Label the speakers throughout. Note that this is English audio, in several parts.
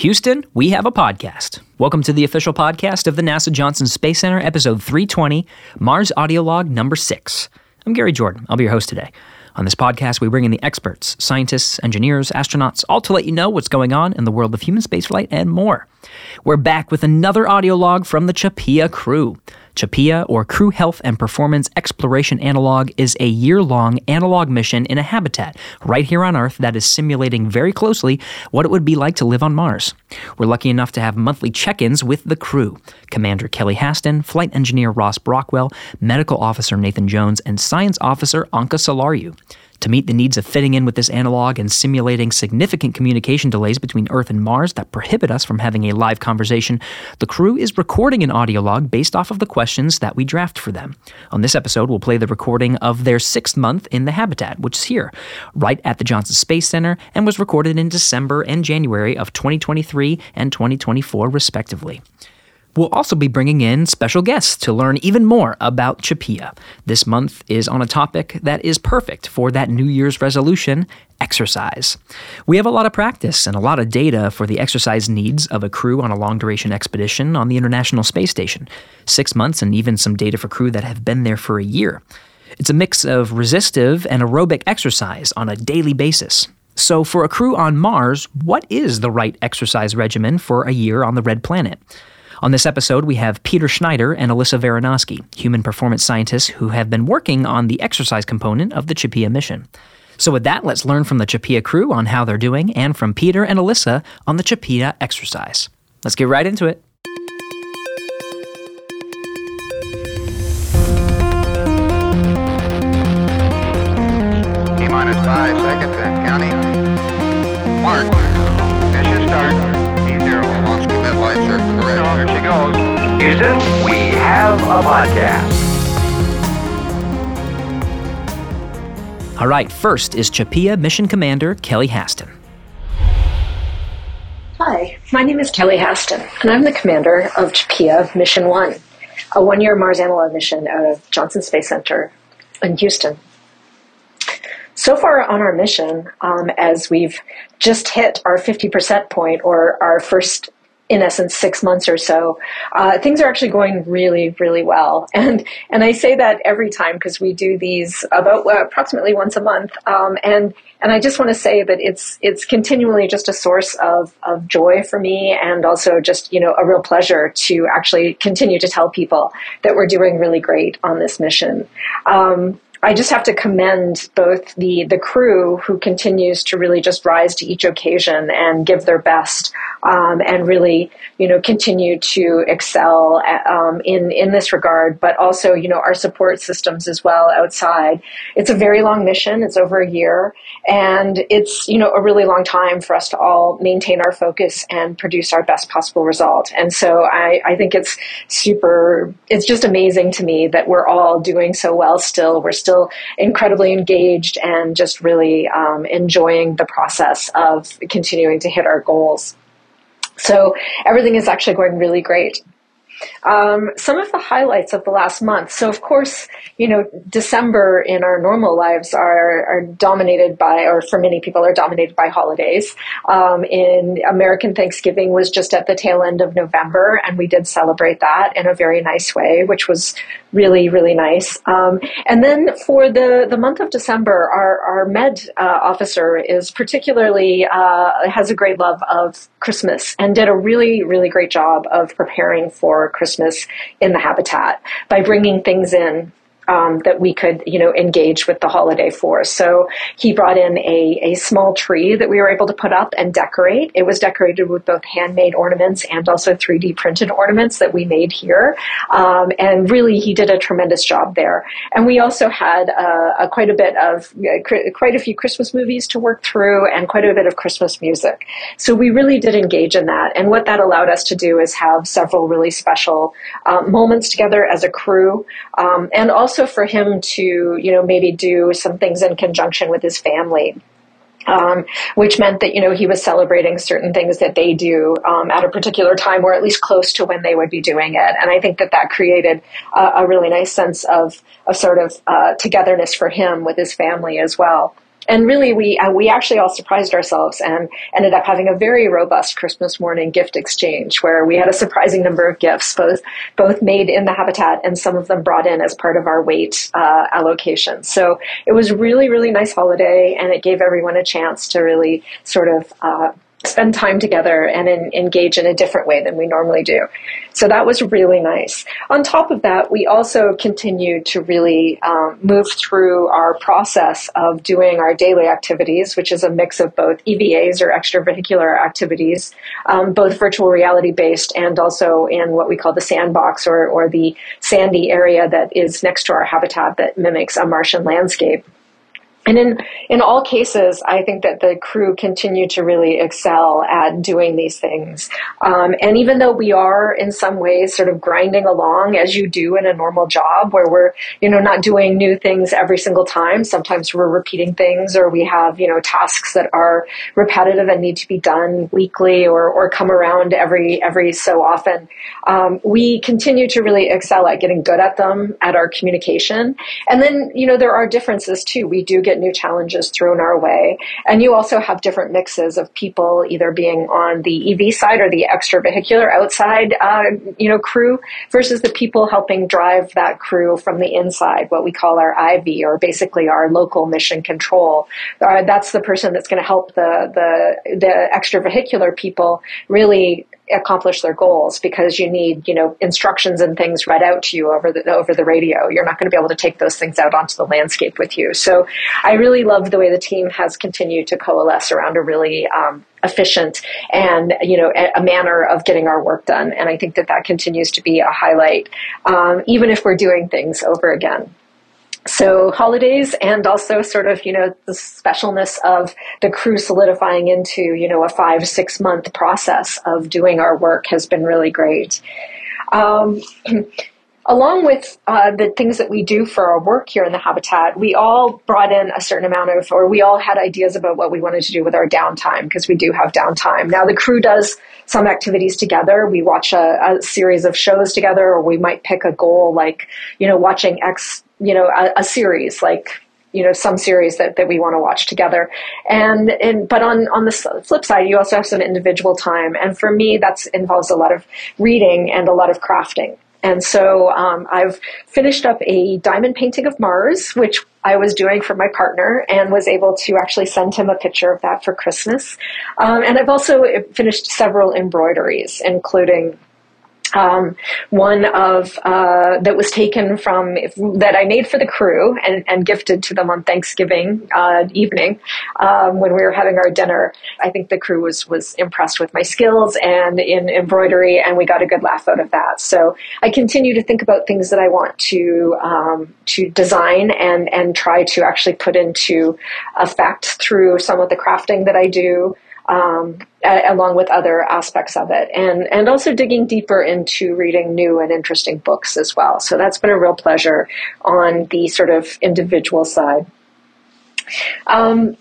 Speaker 1: Houston, we have a podcast. Welcome to the official podcast of the NASA Johnson Space Center, episode 320, Mars audio log number six. I'm Gary Jordan. I'll be your host today. On this podcast, we bring in the experts, scientists, engineers, astronauts, all to let you know what's going on in the world of human spaceflight and more. We're back with another audio log from the CHAPEA crew. CHAPEA, or Crew Health and Performance Exploration Analog, is a year long analog mission in a habitat right here on Earth that is simulating very closely what it would be like to live on Mars. We're lucky enough to have monthly check ins with the crew Commander Kelly Haston, Flight Engineer Ross Brockwell, Medical Officer Nathan Jones, and Science Officer Anca Selariu to meet the needs of fitting in with this analog and simulating significant communication delays between Earth and Mars that prohibit us from having a live conversation, the crew is recording an audio log based off of the questions that we draft for them. On this episode, we'll play the recording of their sixth month in the habitat, which is here, right at the Johnson Space Center, and was recorded in December and January of 2023 and 2024, respectively. We'll also be bringing in special guests to learn even more about CHAPEA. This month is on a topic that is perfect for that New Year's resolution exercise. We have a lot of practice and a lot of data for the exercise needs of a crew on a long duration expedition on the International Space Station six months, and even some data for crew that have been there for a year. It's a mix of resistive and aerobic exercise on a daily basis. So, for a crew on Mars, what is the right exercise regimen for a year on the red planet? On this episode, we have Peter Schneider and Alyssa Varanoske, human performance scientists who have been working on the exercise component of the CHAPEA mission. So, with that, let's learn from the CHAPEA crew on how they're doing and from Peter and Alyssa on the CHAPEA exercise. Let's get right into it.
Speaker 2: T minus five seconds and counting. Mark. Mission start. T zero. Launch commit light Houston, we have a podcast.
Speaker 1: All right, first is CHAPEA Mission Commander Kelly Haston.
Speaker 3: Hi, my name is Kelly Haston, and I'm the commander of CHAPEA Mission 1, a one year Mars Analog mission out of Johnson Space Center in Houston. So far on our mission, um, as we've just hit our 50% point or our first in essence six months or so uh, things are actually going really really well and and i say that every time because we do these about uh, approximately once a month um, and and i just want to say that it's it's continually just a source of of joy for me and also just you know a real pleasure to actually continue to tell people that we're doing really great on this mission um, I just have to commend both the the crew who continues to really just rise to each occasion and give their best um, and really, you know, continue to excel um, in in this regard. But also, you know, our support systems as well outside. It's a very long mission. It's over a year, and it's you know a really long time for us to all maintain our focus and produce our best possible result. And so, I I think it's super. It's just amazing to me that we're all doing so well. Still, we're still incredibly engaged and just really um, enjoying the process of continuing to hit our goals. So everything is actually going really great. Um, some of the highlights of the last month. So, of course, you know, December in our normal lives are, are dominated by, or for many people, are dominated by holidays. Um, in American Thanksgiving was just at the tail end of November, and we did celebrate that in a very nice way, which was really, really nice. Um, and then for the, the month of December, our, our med uh, officer is particularly uh, has a great love of Christmas and did a really, really great job of preparing for Christmas in the habitat by bringing things in um, that we could, you know, engage with the holiday for. So he brought in a, a small tree that we were able to put up and decorate. It was decorated with both handmade ornaments and also 3D printed ornaments that we made here. Um, and really, he did a tremendous job there. And we also had uh, a, quite a bit of, uh, quite a few Christmas movies to work through and quite a bit of Christmas music. So we really did engage in that. And what that allowed us to do is have several really special uh, moments together as a crew um, and also also for him to, you know, maybe do some things in conjunction with his family. Um, which meant that you know he was celebrating certain things that they do um, at a particular time, or at least close to when they would be doing it. And I think that that created a really nice sense of a sort of uh, togetherness for him with his family as well and really we uh, we actually all surprised ourselves and ended up having a very robust Christmas morning gift exchange where we had a surprising number of gifts both both made in the habitat and some of them brought in as part of our weight uh, allocation so it was really really nice holiday and it gave everyone a chance to really sort of uh, spend time together and in, engage in a different way than we normally do. So that was really nice. On top of that, we also continued to really um, move through our process of doing our daily activities, which is a mix of both EVAs or extravehicular activities, um, both virtual reality based and also in what we call the sandbox or, or the sandy area that is next to our habitat that mimics a Martian landscape and in, in all cases, I think that the crew continue to really excel at doing these things. Um, and even though we are in some ways sort of grinding along as you do in a normal job where we're, you know, not doing new things every single time, sometimes we're repeating things or we have, you know, tasks that are repetitive and need to be done weekly or, or come around every, every so often. Um, we continue to really excel at getting good at them, at our communication. And then, you know, there are differences too. We do get get new challenges thrown our way. And you also have different mixes of people either being on the EV side or the extravehicular outside, uh, you know, crew versus the people helping drive that crew from the inside, what we call our IV or basically our local mission control. Uh, that's the person that's going to help the, the, the extravehicular people really accomplish their goals because you need you know instructions and things read out to you over the over the radio you're not going to be able to take those things out onto the landscape with you so i really love the way the team has continued to coalesce around a really um, efficient and you know a, manner of getting our work done and i think that that continues to be a highlight um, even if we're doing things over again so holidays and also sort of you know the specialness of the crew solidifying into you know a five six month process of doing our work has been really great um, along with uh, the things that we do for our work here in the habitat we all brought in a certain amount of or we all had ideas about what we wanted to do with our downtime because we do have downtime now the crew does some activities together we watch a, a series of shows together or we might pick a goal like you know watching x you know, a, a series like you know some series that, that we want to watch together and, and but on on the flip side you also have some individual time and for me that involves a lot of reading and a lot of crafting and so um, i've finished up a diamond painting of mars which i was doing for my partner and was able to actually send him a picture of that for christmas um, and i've also eh, finished several embroideries including um, one of uh, that was taken from that I made for the crew and, and gifted to them on Thanksgiving uh, evening um, when we were having our dinner. I think the crew was was impressed with my skills and in embroidery, and we got a good laugh out of that. So I continue to think about things that I want to um, to design and and try to actually put into effect through some of the crafting that I do um, a- along with other aspects of it, and and also digging deeper into reading new and interesting books as well. So that's been a real pleasure on the sort of individual side. Um,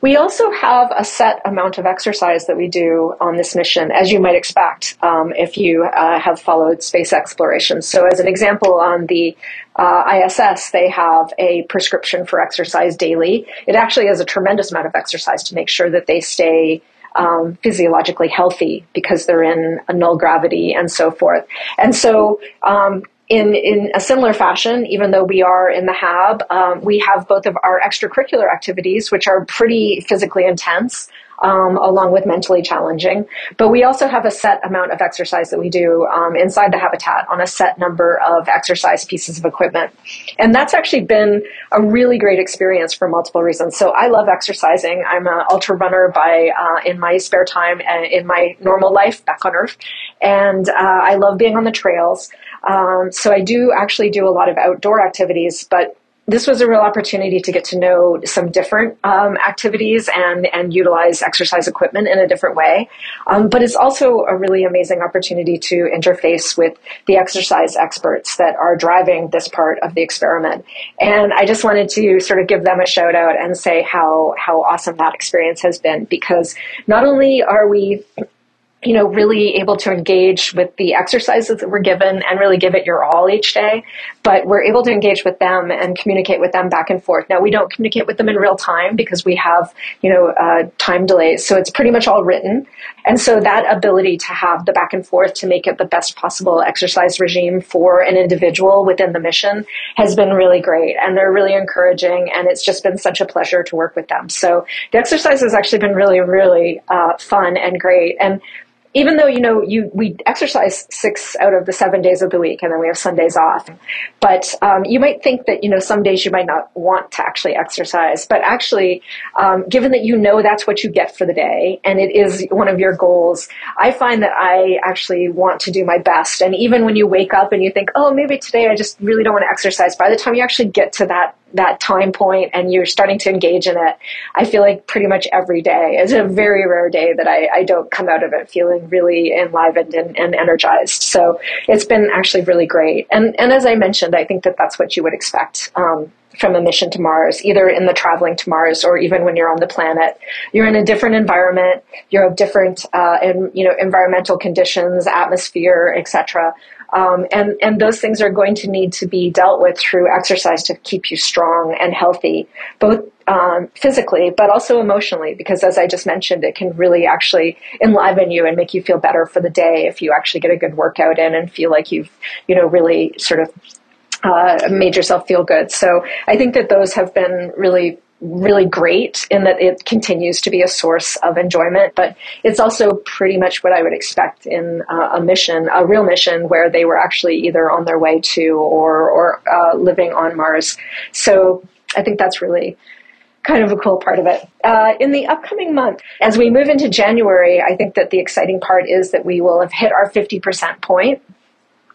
Speaker 3: we also have a set amount of exercise that we do on this mission, as you might expect um, if you uh, have followed space exploration. So, as an example, on the uh, ISS, they have a prescription for exercise daily. It actually is a tremendous amount of exercise to make sure that they stay um, physiologically healthy because they're in a null gravity and so forth. And so, um, in, in a similar fashion, even though we are in the HAB, um, we have both of our extracurricular activities, which are pretty physically intense, um, along with mentally challenging. But we also have a set amount of exercise that we do um, inside the habitat on a set number of exercise pieces of equipment. And that's actually been a really great experience for multiple reasons. So I love exercising. I'm an ultra runner by uh, in my spare time and in my normal life back on Earth. And uh, I love being on the trails. Um, so I do actually do a lot of outdoor activities, but this was a real opportunity to get to know some different um, activities and and utilize exercise equipment in a different way. Um, but it's also a really amazing opportunity to interface with the exercise experts that are driving this part of the experiment. And I just wanted to sort of give them a shout out and say how how awesome that experience has been because not only are we you know, really able to engage with the exercises that we're given and really give it your all each day. But we're able to engage with them and communicate with them back and forth. Now, we don't communicate with them in real time because we have, you know, uh, time delays. So it's pretty much all written. And so that ability to have the back and forth to make it the best possible exercise regime for an individual within the mission has been really great. And they're really encouraging. And it's just been such a pleasure to work with them. So the exercise has actually been really, really uh, fun and great. And even though you know you we exercise six out of the seven days of the week and then we have sundays off but um, you might think that you know some days you might not want to actually exercise but actually um, given that you know that's what you get for the day and it is one of your goals i find that i actually want to do my best and even when you wake up and you think oh maybe today i just really don't want to exercise by the time you actually get to that that time point and you're starting to engage in it, I feel like pretty much every day is a very rare day that I, I don't come out of it feeling really enlivened and, and energized. So it's been actually really great. And, and as I mentioned, I think that that's what you would expect. Um, from a mission to Mars, either in the traveling to Mars or even when you're on the planet. You're in a different environment. You have different, uh, in, you know, environmental conditions, atmosphere, etc. Um, and, and those things are going to need to be dealt with through exercise to keep you strong and healthy, both um, physically, but also emotionally, because as I just mentioned, it can really actually enliven you and make you feel better for the day if you actually get a good workout in and feel like you've, you know, really sort of uh, made yourself feel good. So I think that those have been really really great in that it continues to be a source of enjoyment, but it's also pretty much what I would expect in uh, a mission, a real mission where they were actually either on their way to or, or uh, living on Mars. So I think that's really kind of a cool part of it. Uh, in the upcoming month, as we move into January, I think that the exciting part is that we will have hit our 50% point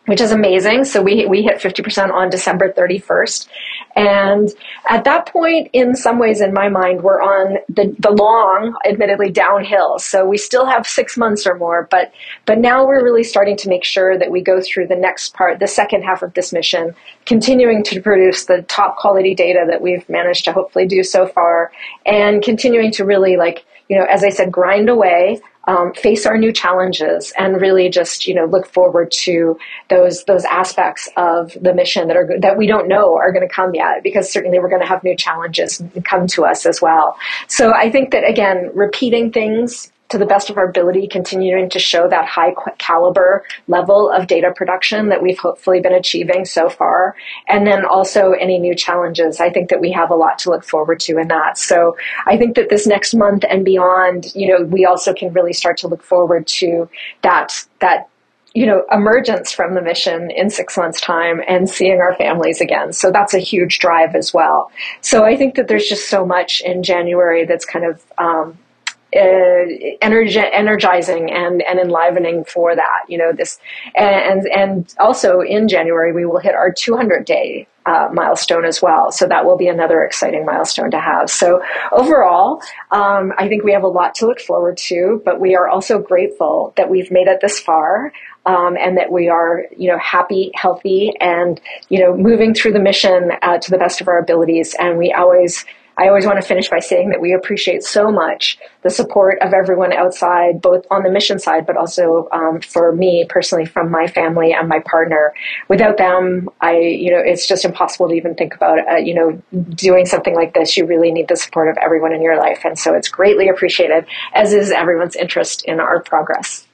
Speaker 3: which is amazing. So we, we hit 50% on December 31st. And at that point, in some ways, in my mind, we're on the, the long, admittedly downhill. So we still have six months or more, but, but now we're really starting to make sure that we go through the next part, the second half of this mission, continuing to produce the top quality data that we've managed to hopefully do so far and continuing to really like, you know, as I said, grind away um, face our new challenges and really just you know look forward to those those aspects of the mission that are that we don't know are going to come yet because certainly we're going to have new challenges come to us as well so i think that again repeating things to the best of our ability, continuing to show that high caliber level of data production that we've hopefully been achieving so far. And then also any new challenges. I think that we have a lot to look forward to in that. So I think that this next month and beyond, you know, we also can really start to look forward to that, that you know, emergence from the mission in six months' time and seeing our families again. So that's a huge drive as well. So I think that there's just so much in January that's kind of um, uh, energi- energizing and, and enlivening for that. You know this, and and also in January we will hit our 200 day uh, milestone as well. So that will be another exciting milestone to have. So overall, um, I think we have a lot to look forward to, but we are also grateful that we've made it this far. Um, and that we are, you know, happy, healthy, and you know, moving through the mission uh, to the best of our abilities. And we always I always want to finish by saying that we appreciate so much the support of everyone outside, both on the mission side, but also um, for me personally from my family and my partner. Without them, I, you know, it's just impossible to even think about, uh, you know, doing something like this. You really need the support of everyone in your life. And so it's greatly appreciated, as is everyone's interest in our progress.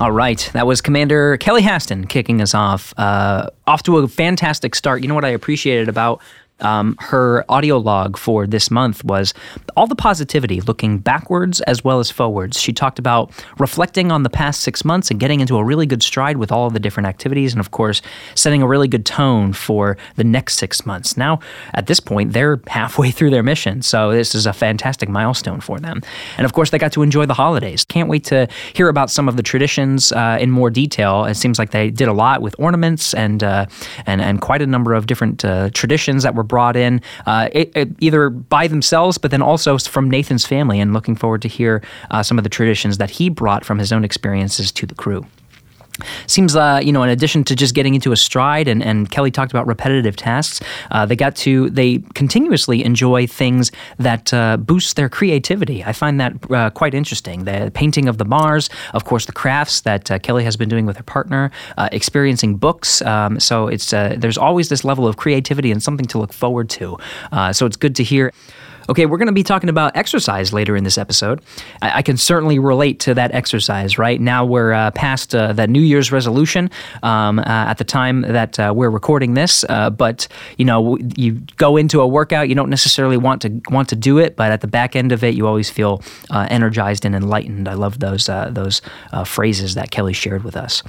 Speaker 1: All right, that was Commander Kelly Haston kicking us off. Uh, off to a fantastic start. You know what I appreciated about um, her audio log for this month was all the positivity looking backwards as well as forwards. She talked about reflecting on the past six months and getting into a really good stride with all of the different activities, and of course, setting a really good tone for the next six months. Now, at this point, they're halfway through their mission, so this is a fantastic milestone for them. And of course, they got to enjoy the holidays. Can't wait to hear about some of the traditions uh, in more detail. It seems like they did a lot with ornaments and uh, and and quite a number of different uh, traditions that were brought in uh, it, it, either by themselves, but then also from Nathan's family, and looking forward to hear uh, some of the traditions that he brought from his own experiences to the crew. Seems, uh, you know, in addition to just getting into a stride, and, and Kelly talked about repetitive tasks, uh, they got to, they continuously enjoy things that uh, boost their creativity. I find that uh, quite interesting. The painting of the Mars, of course, the crafts that uh, Kelly has been doing with her partner, uh, experiencing books. Um, so it's, there's always this level of creativity and something to look forward to. so it's good to hear. Okay, we're going to be talking about exercise later in this episode. I, I can certainly relate to that exercise, right? Now we're uh, past uh, that New Year's resolution um, uh, at the time that uh, we're recording this, uh, but you know, you go into a workout, you don't necessarily want to want to do it, but at the back end of it, you always feel uh, energized and enlightened. I love those those phrases that Kelly shared with us.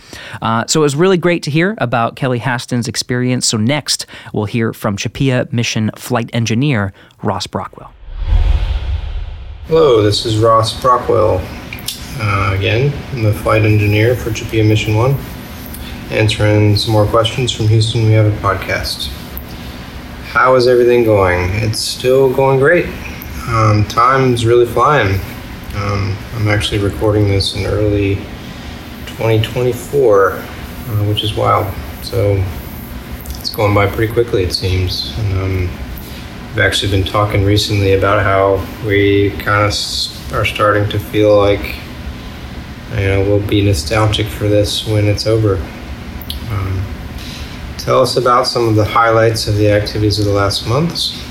Speaker 1: so it was really great to hear about Kelly Haston's experience. So next, we'll hear from CHAPEA Mission flight engineer Ross Brockwell.
Speaker 4: Hello, this is Ross Brockwell uh, again. I'm the flight engineer for CHAPEA Mission 1, answering some more questions from Houston. We have a podcast. How is everything going? It's still going great. Um, time's really flying. Um, I'm actually recording this in early 2024, uh, which is wild. So it's going by pretty quickly, it seems. And, um, actually been talking recently about how we kind of are starting to feel like you know we'll be nostalgic for this when it's over. Um, tell us about some of the highlights of the activities of the last months.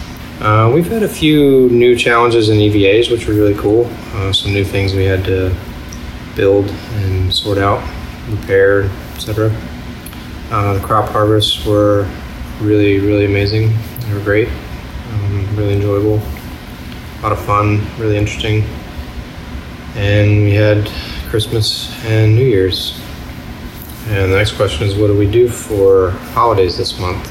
Speaker 4: Uh, we've had a few new challenges in EVAs, which were really cool. Uh, some new things we had to build and sort out, repair, etc. Uh, the crop harvests were really, really amazing. They were great really enjoyable, a lot of fun, really interesting. And we had Christmas and New Year's. And the next question is, what do we do for holidays this month?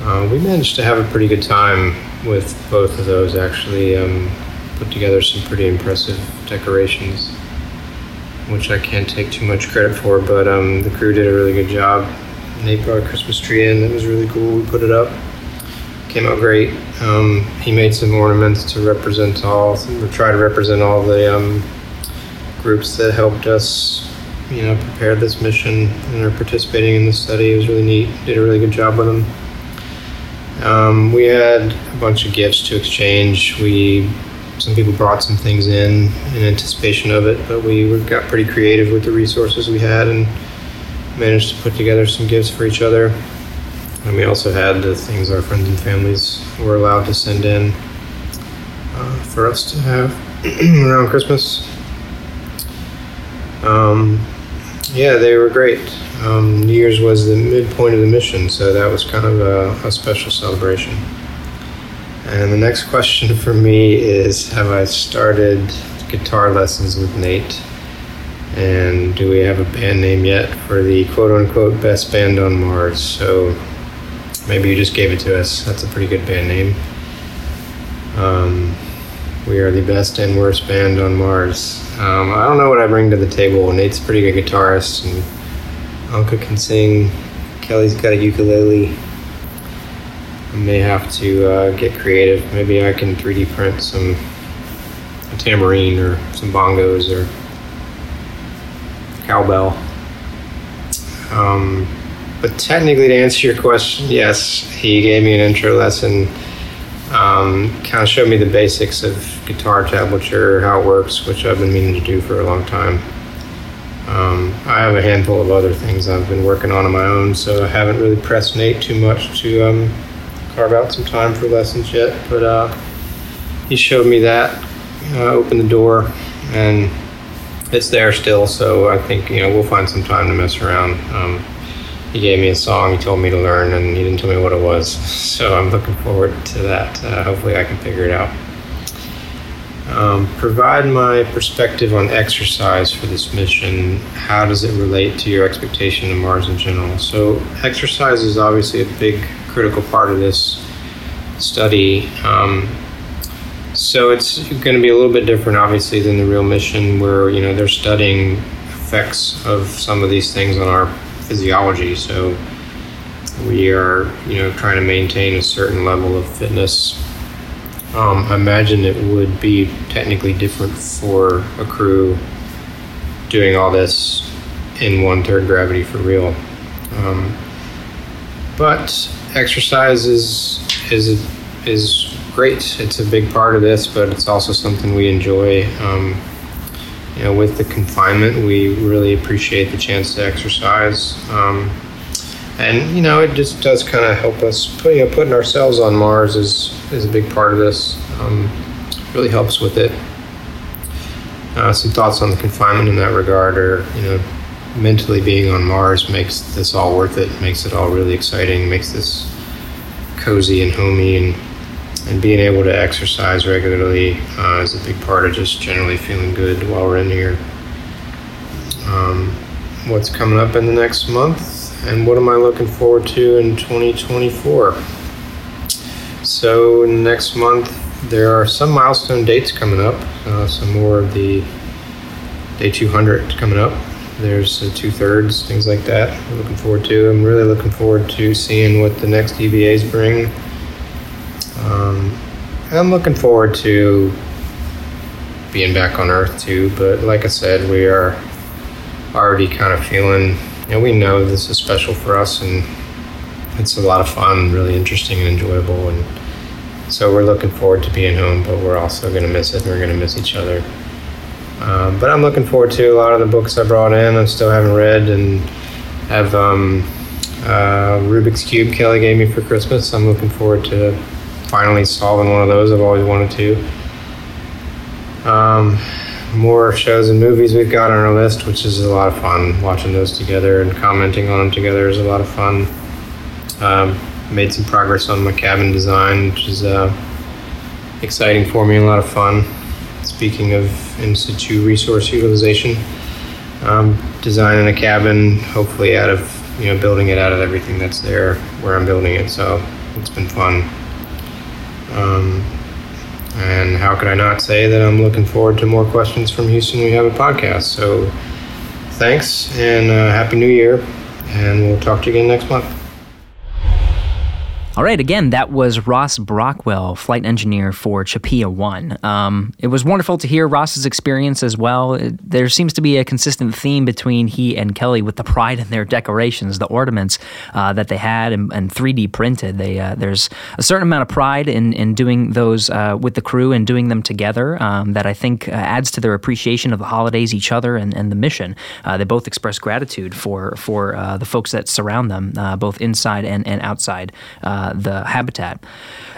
Speaker 4: Uh, we managed to have a pretty good time with both of those. Actually, um, put together some pretty impressive decorations, which I can't take too much credit for. But um, the crew did a really good job. Nate brought a Christmas tree in; it was really cool. We put it up came out great. Um, he made some ornaments to represent all, or try to represent all the um, groups that helped us, you know, prepare this mission and are participating in this study. It was really neat. Did a really good job with them. Um, we had a bunch of gifts to exchange. We some people brought some things in in anticipation of it, but we were, got pretty creative with the resources we had and managed to put together some gifts for each other. And we also had the things our friends and families were allowed to send in uh, for us to have around Christmas. Um, yeah, they were great. Um, New Year's was the midpoint of the mission, so that was kind of a, a special celebration. And the next question for me is Have I started guitar lessons with Nate? And do we have a band name yet for the quote unquote best band on Mars? So Maybe you just gave it to us. That's a pretty good band name. Um, we are the best and worst band on Mars. Um, I don't know what I bring to the table. Nate's a pretty good guitarist, and Anca can sing. Kelly's got a ukulele. I may have to uh, get creative. Maybe I can 3D print some tambourine or some bongos or cowbell. Um, but technically, to answer your question, yes, he gave me an intro lesson. Um, kind of showed me the basics of guitar tablature, how it works, which I've been meaning to do for a long time. Um, I have a handful of other things I've been working on on my own, so I haven't really pressed Nate too much to um, carve out some time for lessons yet. But uh, he showed me that, uh, opened the door, and it's there still. So I think you know we'll find some time to mess around. Um, he gave me a song he told me to learn and he didn't tell me what it was so i'm looking forward to that uh, hopefully i can figure it out um, provide my perspective on exercise for this mission how does it relate to your expectation of mars in general so exercise is obviously a big critical part of this study um, so it's going to be a little bit different obviously than the real mission where you know they're studying effects of some of these things on our physiology. So we are, you know, trying to maintain a certain level of fitness. Um, I imagine it would be technically different for a crew doing all this in one third gravity for real. Um, but exercise is is is great. It's a big part of this, but it's also something we enjoy. Um, you know, with the confinement, we really appreciate the chance to exercise. Um, and you know, it just does kind of help us. Put, you know, putting ourselves on Mars is is a big part of this. Um, really helps with it. Uh, some thoughts on the confinement in that regard, or you know, mentally being on Mars makes this all worth it. Makes it all really exciting. Makes this cozy and homey and and being able to exercise regularly uh, is a big part of just generally feeling good while we're in here. Um, what's coming up in the next month, and what am I looking forward to in 2024? So, next month, there are some milestone dates coming up, uh, some more of the day 200 coming up. There's uh, two thirds, things like that. I'm looking forward to. I'm really looking forward to seeing what the next EVAs bring um, I'm looking forward to being back on Earth too, but like I said, we are already kind of feeling, and we know this is special for us, and it's a lot of fun, really interesting and enjoyable, and so we're looking forward to being home, but we're also going to miss it, and we're going to miss each other. Um, but I'm looking forward to a lot of the books I brought in. I still haven't read, and have um, uh, Rubik's Cube Kelly gave me for Christmas. I'm looking forward to finally solving one of those. I've always wanted to. Um, more shows and movies we've got on our list, which is a lot of fun. Watching those together and commenting on them together is a lot of fun. Um, made some progress on my cabin design, which is uh, exciting for me a lot of fun. Speaking of in situ resource utilization, um, designing a cabin, hopefully out of you know building it out of everything that's there where I'm building it. So it's been fun. Um, and how could I not say that I'm looking forward to more questions from Houston? We have a podcast. So thanks and uh, Happy New Year. And we'll talk to you again next month.
Speaker 1: All right, again, that was Ross Brockwell, flight engineer for CHAPEA 1. Um, it was wonderful to hear Ross's experience as well. It, uh, there seems to be a consistent theme between he and Kelly with the pride in their decorations, the ornaments uh, that they had and, and 3D printed. They, uh, there's a certain amount of pride in, in doing those uh, with the crew and doing them together um, that I think uh, adds to their appreciation of the holidays, each other, and, and the mission. Uh, they both express gratitude for, for the folks that surround them, both inside and, and outside. Uh, the habitat.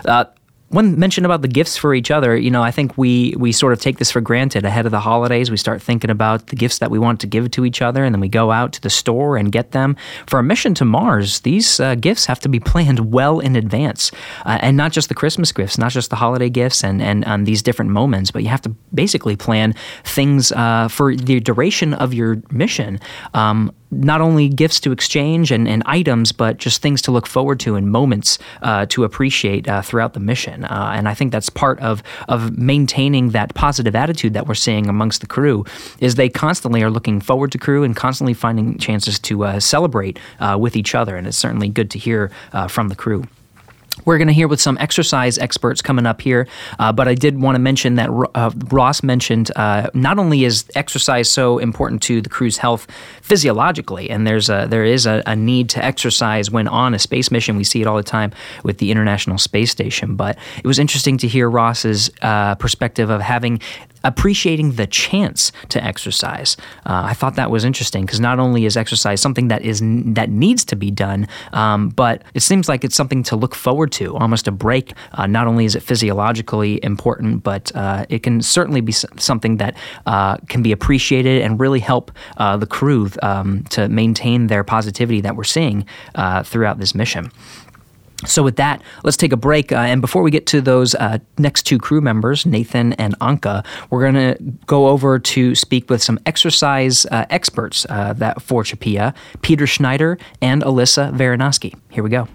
Speaker 1: Uh, one mention about the gifts for each other, you know, I think we we sort of take this for granted ahead of the holidays. We start thinking about the gifts that we want to give to each other, and then we go out to the store and get them. For a mission to Mars, these uh, gifts have to be planned well in advance, uh, and not just the Christmas gifts, not just the holiday gifts, and and um, these different moments, but you have to basically plan things uh, for the duration of your mission. Um, not only gifts to exchange and, and items, but just things to look forward to and moments uh, to appreciate uh, throughout the mission. Uh, and I think that's part of of maintaining that positive attitude that we're seeing amongst the crew is they constantly are looking forward to crew and constantly finding chances to uh, celebrate uh, with each other. And it's certainly good to hear uh, from the crew. We're going to hear with some exercise experts coming up here, uh, but I did want to mention that uh, Ross mentioned uh, not only is exercise so important to the crew's health physiologically, and there's a, there is a, a need to exercise when on a space mission. We see it all the time with the International Space Station, but it was interesting to hear Ross's uh, perspective of having appreciating the chance to exercise. Uh, I thought that was interesting because not only is exercise something that is that needs to be done, um, but it seems like it's something to look forward to, almost a break. Uh, not only is it physiologically important, but uh, it can certainly be something that uh, can be appreciated and really help uh, the crew um, to maintain their positivity that we're seeing uh, throughout this mission. So, with that, let's take a break. Uh, and before we get to those uh, next two crew members, Nathan and Anca, we're going to go over to speak with some exercise uh, experts uh, that for CHAPEA, Peter Schneider and Alyssa Varanoske. Here we go.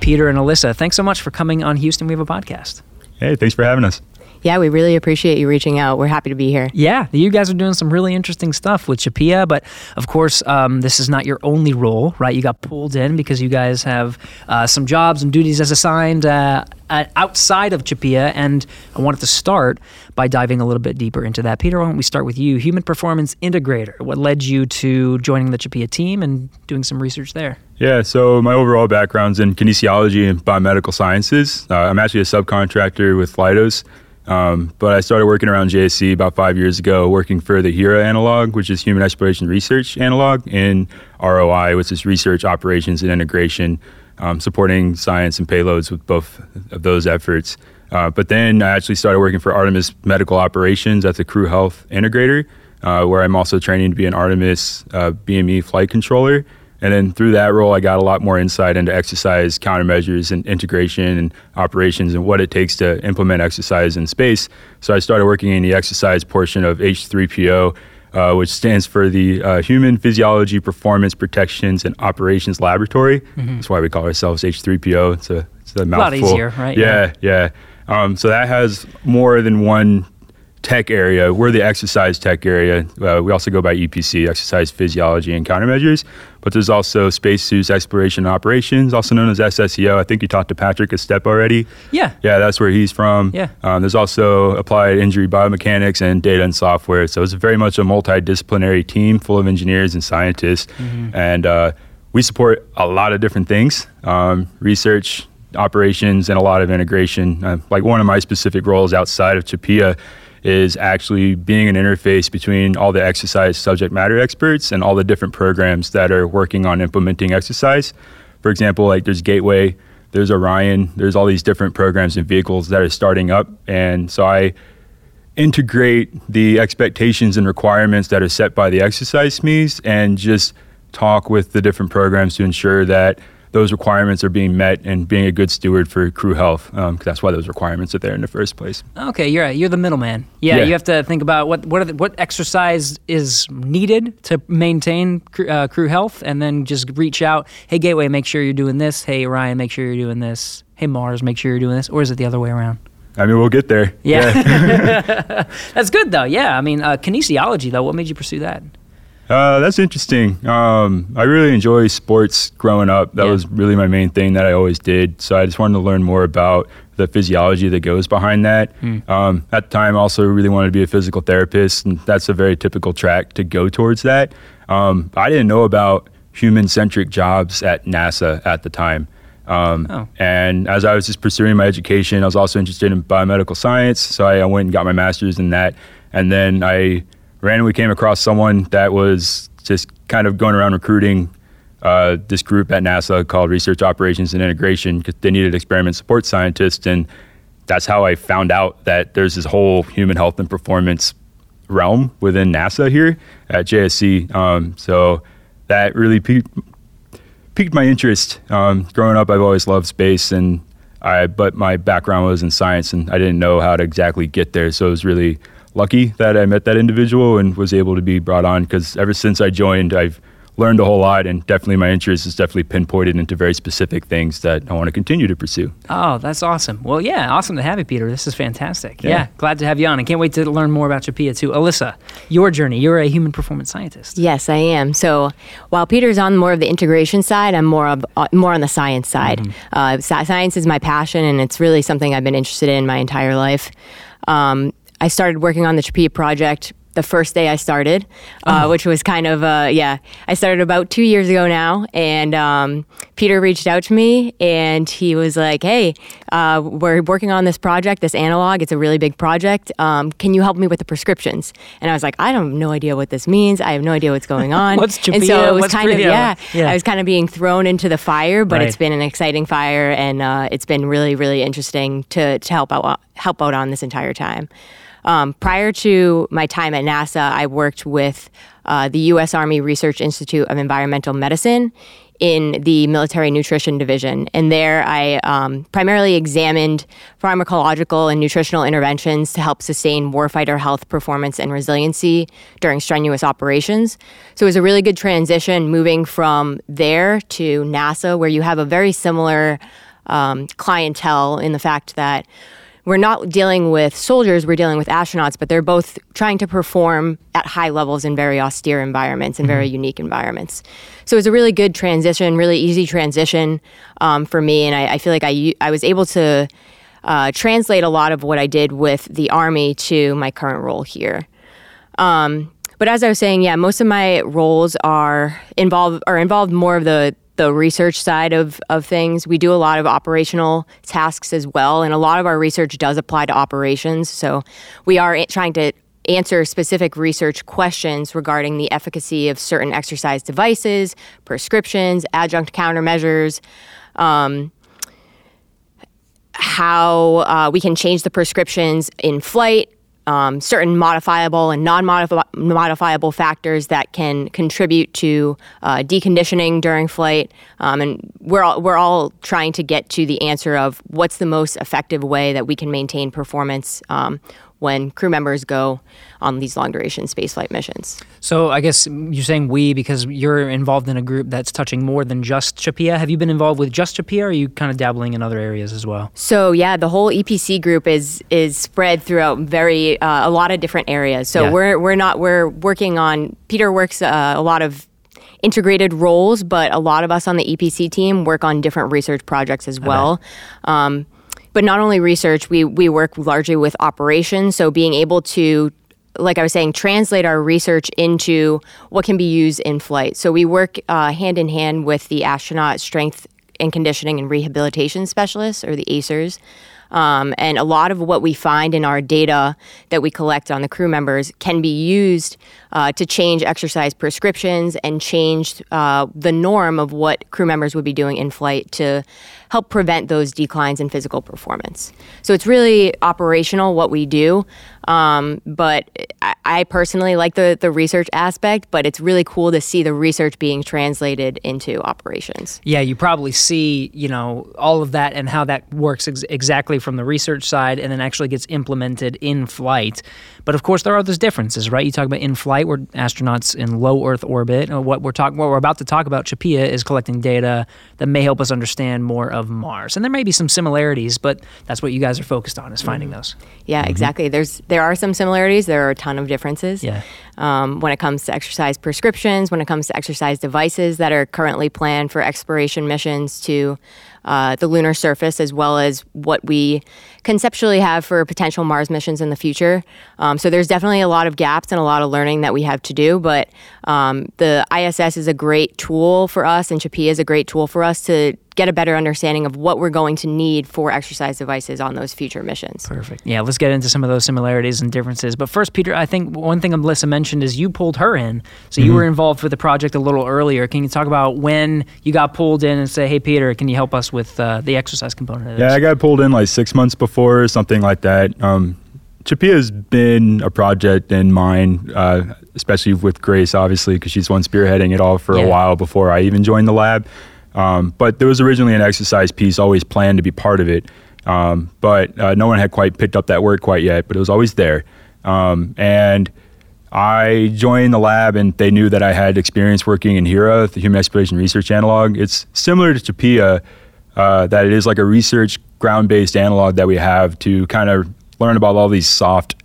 Speaker 1: Peter and Alyssa, thanks so much for coming on Houston We Have a Podcast.
Speaker 5: Hey, thanks for having us.
Speaker 6: Yeah, we really appreciate you reaching out. We're happy to be here.
Speaker 1: Yeah, you guys are doing some really interesting stuff with CHAPEA, but of course, um, this is not your only role, right? You got pulled in because you guys have uh, some jobs and duties as assigned uh, outside of CHAPEA, and I wanted to start by diving a little bit deeper into that. Peter, why don't we start with you, Human Performance Integrator? What led you to joining the CHAPEA team and doing some research there?
Speaker 5: Yeah, so my overall background's in kinesiology and biomedical sciences. Uh, I'm actually a subcontractor with Leidos. Um, but I started working around JSC about five years ago, working for the HERA analog, which is Human Exploration Research Analog, and ROI, which is Research Operations and Integration, um, supporting science and payloads with both of those efforts. Uh, but then I actually started working for Artemis Medical Operations at the Crew Health Integrator, uh, where I'm also training to be an Artemis uh, BME flight controller. And then through that role, I got a lot more insight into exercise countermeasures and integration and operations and what it takes to implement exercise in space. So I started working in the exercise portion of H3PO, uh, which stands for the uh, Human Physiology Performance Protections and Operations Laboratory. Mm-hmm. That's why we call ourselves H3PO. It's a, it's a mouthful. A lot
Speaker 1: easier, right?
Speaker 5: Yeah, yeah. yeah. Um, so that has more than one tech area. We're the exercise tech area. Uh, we also go by EPC, exercise physiology and countermeasures but there's also Space Suits Exploration Operations, also known as SSEO. I think you talked to Patrick a step already.
Speaker 1: Yeah.
Speaker 5: Yeah, that's where he's from. Yeah. Um, there's also Applied Injury Biomechanics and Data and Software. So it's very much a multidisciplinary team full of engineers and scientists. Mm-hmm. And uh, we support a lot of different things um, research, operations, and a lot of integration. Uh, like one of my specific roles outside of CHAPEA is actually being an interface between all the exercise subject matter experts and all the different programs that are working on implementing exercise. For example, like there's Gateway, there's Orion, there's all these different programs and vehicles that are starting up. And so I integrate the expectations and requirements that are set by the exercise SMEs and just talk with the different programs to ensure that those requirements are being met and being a good steward for crew health. Um, that's why those requirements are there in the first place.
Speaker 1: Okay, you're right. You're the middleman. Yeah, yeah, you have to think about what what the, what exercise is needed to maintain cr- uh, crew health, and then just reach out. Hey, Gateway, make sure you're doing this. Hey, Orion, make sure you're doing this. Hey, Mars, make sure you're doing this. Or is it the other way around?
Speaker 5: I mean, we'll get there.
Speaker 1: Yeah, yeah. that's good though. Yeah, I mean, uh, kinesiology though. What made you pursue that? Uh,
Speaker 5: that's interesting. Um, I really enjoy sports growing up. That yeah. was really my main thing that I always did. So I just wanted to learn more about the physiology that goes behind that. Mm. Um, at the time, I also really wanted to be a physical therapist, and that's a very typical track to go towards that. Um, I didn't know about human centric jobs at NASA at the time. Um, oh. And as I was just pursuing my education, I was also interested in biomedical science. So I, I, went and got my master's in that. And then I randomly came across someone that was just kind of going around recruiting uh, this group at NASA called Research Operations and Integration because they needed experiment support scientists. And that's how I found out that there's this whole human health and performance realm within NASA here at JSC. Um, so that really piqued, piqued my interest. Um, growing up, I've always loved space, and I but my background was in science, and I didn't know how to exactly get there. So it was really lucky that I met that individual and was able to be brought on because ever since I joined, I've learned a whole lot and definitely my interest is definitely pinpointed into very specific things that I want to continue to pursue.
Speaker 1: Oh, that's awesome. Well, yeah, awesome to have you, Peter. This is fantastic. Yeah, yeah glad to have you on. I can't wait to learn more about CHAPEA too. Alyssa, your journey. You're a human performance scientist.
Speaker 6: Yes, I am. So while Peter's on more of the integration side, I'm more of uh, more on the science side. Mm-hmm. Uh, science is my passion, and it's really something I've been interested in my entire life. Um, I started working on the CHAPEA project the first day I started, uh, oh. which was kind of, uh, yeah, I started about two years ago now. And um, Peter reached out to me and he was like, hey, uh, we're working on this project, this analog. It's a really big project. Um, can you help me with the prescriptions? And I was like, I don't have no idea what this means. I have no idea what's going on.
Speaker 1: what's CHAPEA?
Speaker 6: And so it
Speaker 1: was what's
Speaker 6: kind of, yeah, yeah, I was kind of being thrown into the fire, but right. it's been an exciting fire and uh, it's been really, really interesting to, to help out, help out on this entire time. Um, prior to my time at NASA, I worked with uh, the U.S. Army Research Institute of Environmental Medicine in the military nutrition division. And there I um, primarily examined pharmacological and nutritional interventions to help sustain warfighter health performance and resiliency during strenuous operations. So it was a really good transition moving from there to NASA, where you have a very similar um, clientele in the fact that we're not dealing with soldiers, we're dealing with astronauts, but they're both trying to perform at high levels in very austere environments and mm-hmm. very unique environments. So it was a really good transition, really easy transition um, for me. And I, I, feel like I, I was able to uh, translate a lot of what I did with the Army to my current role here. Um, but as I was saying, yeah, most of my roles are involved are involved more of the the research side of, of things. We do a lot of operational tasks as well, and a lot of our research does apply to operations. So we are trying to answer specific research questions regarding the efficacy of certain exercise devices, prescriptions, adjunct countermeasures. Um, how uh, we can change the prescriptions in flight um, certain modifiable and non modifiable factors that can contribute to uh, deconditioning during flight. Um, and we're all, we're all trying to get to the answer of what's the most effective way that we can maintain performance um, when crew members go on these long duration spaceflight missions.
Speaker 1: So I guess you're saying we because you're involved in a group that's touching more than just CHAPEA. Have you been involved with just CHAPEA? Or are you kind of dabbling in other areas as well?
Speaker 6: So yeah, the whole EPC group is is spread throughout very uh, a lot of different areas. So yeah. we're we're not we're working on Peter works uh, a lot of integrated roles, but a lot of us on the EPC team work on different research projects as well. Okay. Um, but not only research, we we work largely with operations. So being able to like I was saying, translate our research into what can be used in flight. So we work uh, hand in hand with the astronaut strength and conditioning and rehabilitation specialists, or the ASCRs. Um, and a lot of what we find in our data that we collect on the crew members can be used uh, to change exercise prescriptions and change uh, the norm of what crew members would be doing in flight to help prevent those declines in physical performance. So it's really operational what we do, um, but I, I personally like the, the research aspect, but it's really cool to see the research being translated into operations.
Speaker 1: Yeah, you probably see, you know, all of that and how that works ex- exactly from the research side and then actually gets implemented in flight. But of course, there are those differences, right? You talk about in flight, where astronauts in low Earth orbit. Uh, what we're talking, what we're about to talk about, CHAPEA is collecting data that may help us understand more of Mars, and there may be some similarities, but that's what you guys are focused on is finding mm-hmm. those.
Speaker 6: Yeah, mm-hmm. exactly. There's there there are some similarities. There are a ton of differences. Yeah. Um, when it comes to exercise prescriptions, when it comes to exercise devices that are currently planned for exploration missions to uh, the lunar surface, as well as what we conceptually have for potential Mars missions in the future. Um, so there's definitely a lot of gaps and a lot of learning that we have to do, but um, the ISS is a great tool for us, and CHAPEA is a great tool for us to get a better understanding of what we're going to need for exercise devices on those future missions.
Speaker 1: Perfect. Yeah, let's get into some of those similarities and differences. But first, Peter, I think one thing Melissa mentioned is you pulled her in. So mm-hmm. you were involved with the project a little earlier. Can you talk about when you got pulled in and say, hey, Peter, can you help us with uh, the exercise component
Speaker 5: Yeah, I got pulled in like six months before or something like that. Um, CHAPEA's been a project in mine, uh, especially with Grace, obviously, because she's one spearheading it all for yeah. a while before I even joined the lab. Um, but there was originally an exercise piece always planned to be part of it, um, but uh, no one had quite picked up that word quite yet, but it was always there. Um, and I joined the lab, and they knew that I had experience working in HERA, the Human Exploration Research Analog. It's similar to CHAPEA, uh, that it is like a research ground based analog that we have to kind of learn about all these soft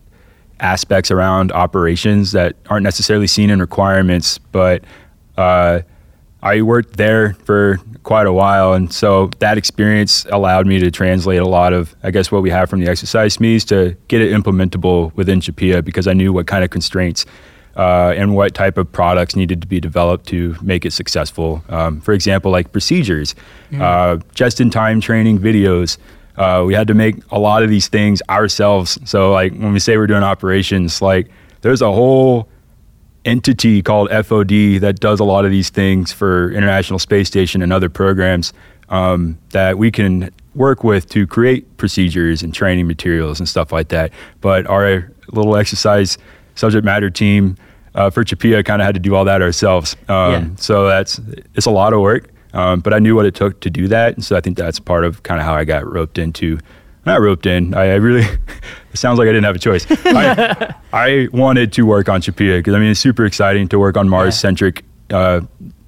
Speaker 5: aspects around operations that aren't necessarily seen in requirements, but uh, I worked there for quite a while. And so that experience allowed me to translate a lot of, I guess, what we have from the exercise SMEs to get it implementable within CHAPEA because I knew what kind of constraints uh, and what type of products needed to be developed to make it successful. Um, for example, like procedures, mm-hmm. uh, just in time training videos. Uh, we had to make a lot of these things ourselves. So, like, when we say we're doing operations, like, there's a whole entity called FOD that does a lot of these things for International Space Station and other programs um, that we can work with to create procedures and training materials and stuff like that. But our little exercise subject matter team uh, for CHAPEA kind of had to do all that ourselves. Um, yeah. So that's it's a lot of work, um, but I knew what it took to do that, and so I think that's part of kind of how I got roped into not roped in. I, I really, it sounds like I didn't have a choice. I, I wanted to work on CHAPEA because I mean, it's super exciting to work on Mars centric uh,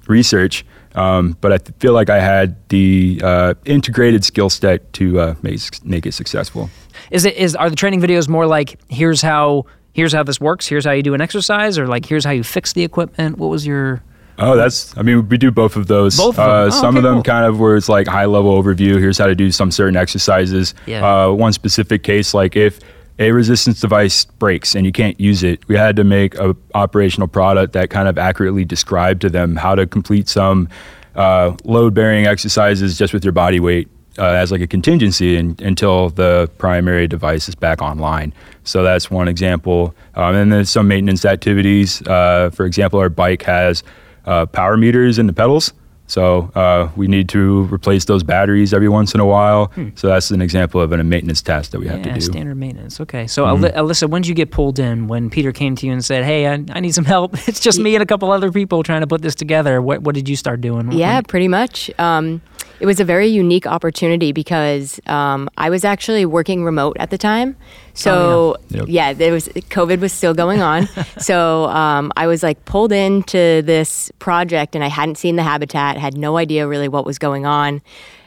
Speaker 5: research. Um, but I feel like I had the uh, integrated skill set to uh, make make it successful.
Speaker 1: Is it is are the training videos more like here's how here's how this works, here's how you do an exercise, or like here's how you fix the equipment? What was your
Speaker 5: Oh, that's. I mean, we do both of those. Both of uh, them. Uh, oh, some okay, of them cool. kind of where it's like high level overview. Here's how to do some certain exercises. Yeah. Uh, one specific case, like if a resistance device breaks and you can't use it, we had to make a operational product that kind of accurately described to them how to complete some uh, load bearing exercises just with your body weight. Uh, as like a contingency in, until the primary device is back online. So that's one example. Um, and then some maintenance activities. Uh, for example, our bike has uh, power meters in the pedals. So uh, we need to replace those batteries every once in a while. Hmm. So that's an example of a maintenance task that we have yeah, to do.
Speaker 1: Standard maintenance. Okay. So mm-hmm. Alyssa, when did you get pulled in? When Peter came to you and said, "Hey, I, I need some help. It's just me and a couple other people trying to put this together." What What did you start doing?
Speaker 6: Yeah,
Speaker 1: when?
Speaker 6: pretty much. Um, it was a very unique opportunity because um, I was actually working remote at the time. So oh, yeah. Yep. yeah, there was COVID was still going on. so um, I was like pulled into this project, and I hadn't seen the habitat, had no idea really what was going on,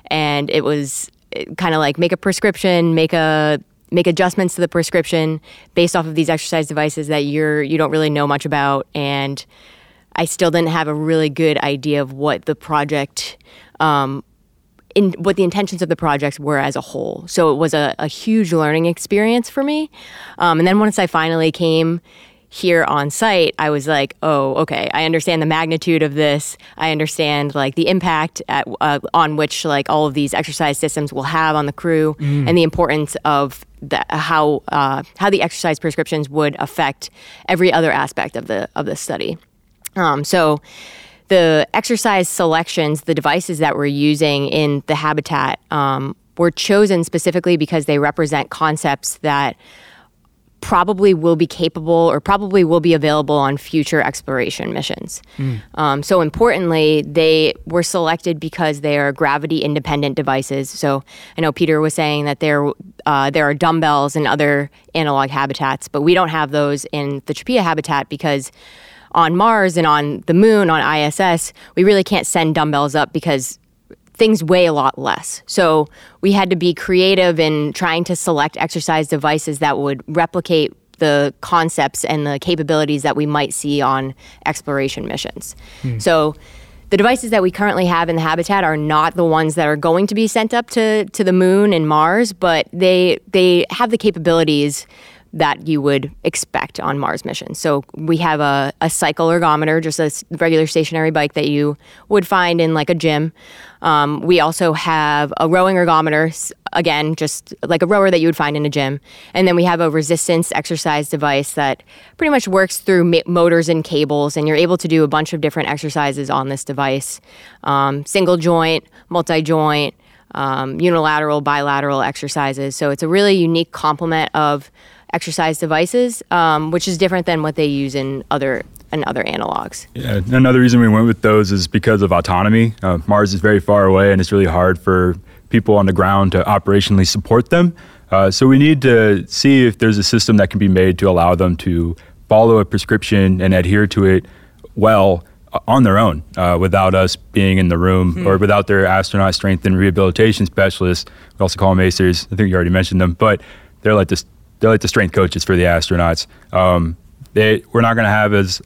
Speaker 6: and it was eh, kind of like make a prescription, make a make adjustments to the prescription based off of these exercise devices that you're you don't really know much about and I still didn't have a really good idea of what the project um, in what the intentions of the projects were as a whole. So it was a, a huge learning experience for me. Um, and then once I finally came here on site, I was like, oh, okay, I understand the magnitude of this. I understand like the impact at, uh, on which like all of these exercise systems will have on the crew mm. and the importance of the, how uh, how the exercise prescriptions would affect every other aspect of the of the study. Um, so the exercise selections, the devices that we're using in the habitat um, were chosen specifically because they represent concepts that probably will be capable or probably will be available on future exploration missions. Mm. Um, so, importantly, they were selected because they are gravity independent devices. So, I know Peter was saying that there, uh, there are dumbbells and other analog habitats, but we don't have those in the CHAPEA habitat because on Mars and on the moon, on ISS, we really can't send dumbbells up because things weigh a lot less. So we had to be creative in trying to select exercise devices that would replicate the concepts and the capabilities that we might see on exploration missions. Hmm. So the devices that we currently have in the habitat are not the ones that are going to be sent up to, to the moon and Mars, but they they have the capabilities that you would expect on Mars missions. So we have a, a cycle ergometer, just a regular stationary bike that you would find in like a gym. Um, we also have a rowing ergometer, again, just like a rower that you would find in a gym. And then we have a resistance exercise device that pretty much works through motors and cables, and you're able to do a bunch of different exercises on this device um, single joint, multi joint. Um, unilateral, bilateral exercises. So it's a really unique complement of exercise devices, um, which is different than what they use in other and other analogs.
Speaker 5: Yeah, another reason we went with those is because of autonomy. Uh, Mars is very far away, and it's really hard for people on the ground to operationally support them. Uh, so we need to see if there's a system that can be made to allow them to follow a prescription and adhere to it well uh, on their own uh, without us being in the room mm-hmm. or without their astronaut strength and rehabilitation specialists. We also call them ASCRs. I think you already mentioned them, but they're like this they're like the strength coaches for the astronauts. Um, they, we're not going to have as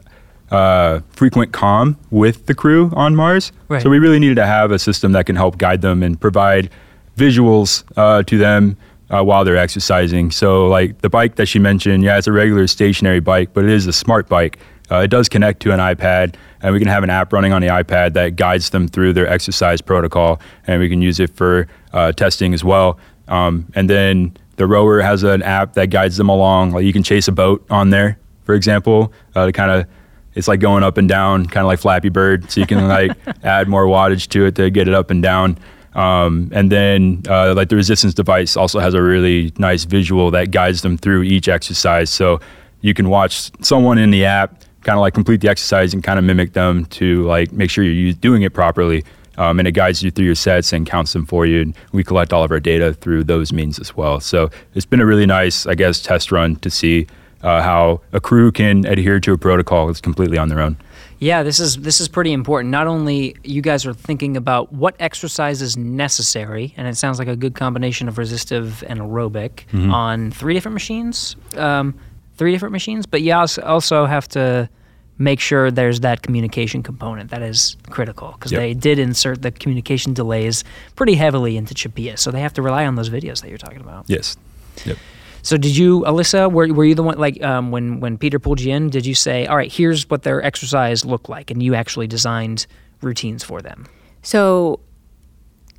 Speaker 5: uh, frequent com with the crew on Mars. Right. So we really needed to have a system that can help guide them and provide visuals uh, to them uh, while they're exercising. So like the bike that she mentioned, yeah, it's a regular stationary bike, but it is a smart bike. Uh, it does connect to an iPad, and we can have an app running on the iPad that guides them through their exercise protocol, and we can use it for uh, testing as well. Um, and then the rower has an app that guides them along. Like you can chase a boat on there, for example, uh, to kind of it's like going up and down, kind of like Flappy Bird. So you can like add more wattage to it to get it up and down. Um, and then uh, like the resistance device also has a really nice visual that guides them through each exercise. So you can watch someone in the app kind of like complete the exercise and kind of mimic them to like make sure you're doing it properly. Um, and it guides you through your sets and counts them for you. And we collect all of our data through those means as well. So it's been a really nice, I guess, test run to see uh, how a crew can adhere to a protocol that's completely on their own.
Speaker 1: Yeah, this is this is pretty important. Not only you guys are thinking about what exercise is necessary, and it sounds like a good combination of resistive and aerobic mm-hmm. on three different machines, um, three different machines. But you also have to make sure there's that communication component that is critical because yep. they did insert the communication delays pretty heavily into CHAPEA, so they have to rely on those videos that you're talking about.
Speaker 5: Yes. Yep.
Speaker 1: So did you, Alyssa? Were, were you the one like um, when when Peter pulled you in? Did you say, "All right, here's what their exercise looked like," and you actually designed routines for them?
Speaker 6: So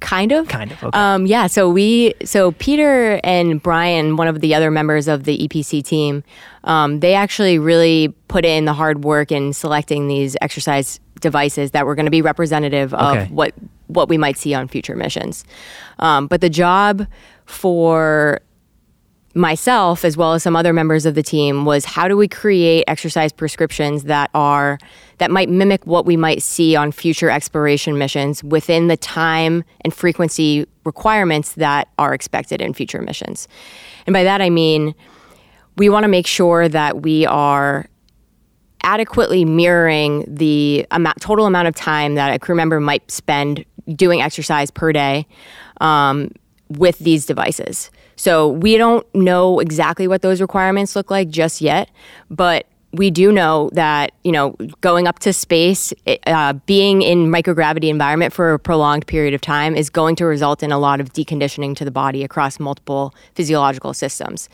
Speaker 6: Kind of.
Speaker 1: Kind of. Okay.
Speaker 6: Um, yeah. So we, so Peter and Brian, one of the other members of the EPC team, um, they actually really put in the hard work in selecting these exercise devices that were going to be representative of what what we might see on future missions. Um, but the job for myself as well as some other members of the team was how do we create exercise prescriptions that are that might mimic what we might see on future exploration missions within the time and frequency requirements that are expected in future missions. And by that I mean we want to make sure that we are adequately mirroring the amount, total amount of time that a crew member might spend doing exercise per day um, with these devices. So we don't know exactly what those requirements look like just yet, but we do know that you know going up to space, eh, uh, being in microgravity environment for a prolonged period of time is going to result in a lot of deconditioning to the body across multiple physiological systems,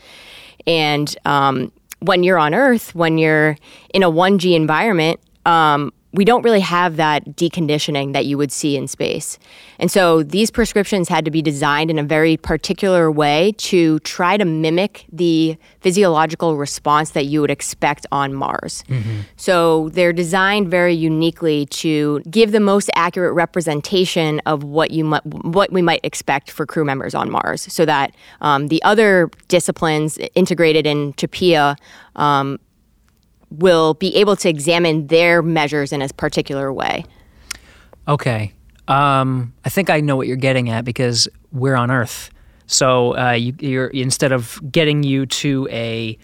Speaker 6: and um, when you're on Earth, when you're in a 1G environment, um, we don't really have that deconditioning that you would see in space. And so these prescriptions had to be designed in a very particular way to try to mimic the physiological response that you would expect on Mars. Mm-hmm. So they're designed very uniquely to give the most accurate representation of what you mu- what we might expect for crew members on Mars so that um, the other disciplines integrated in PIA um, will be able to examine their measures in a particular way.
Speaker 1: Okay. Um, I think I know what you're getting at because we're on Earth. So uh, you, are instead of getting you to a,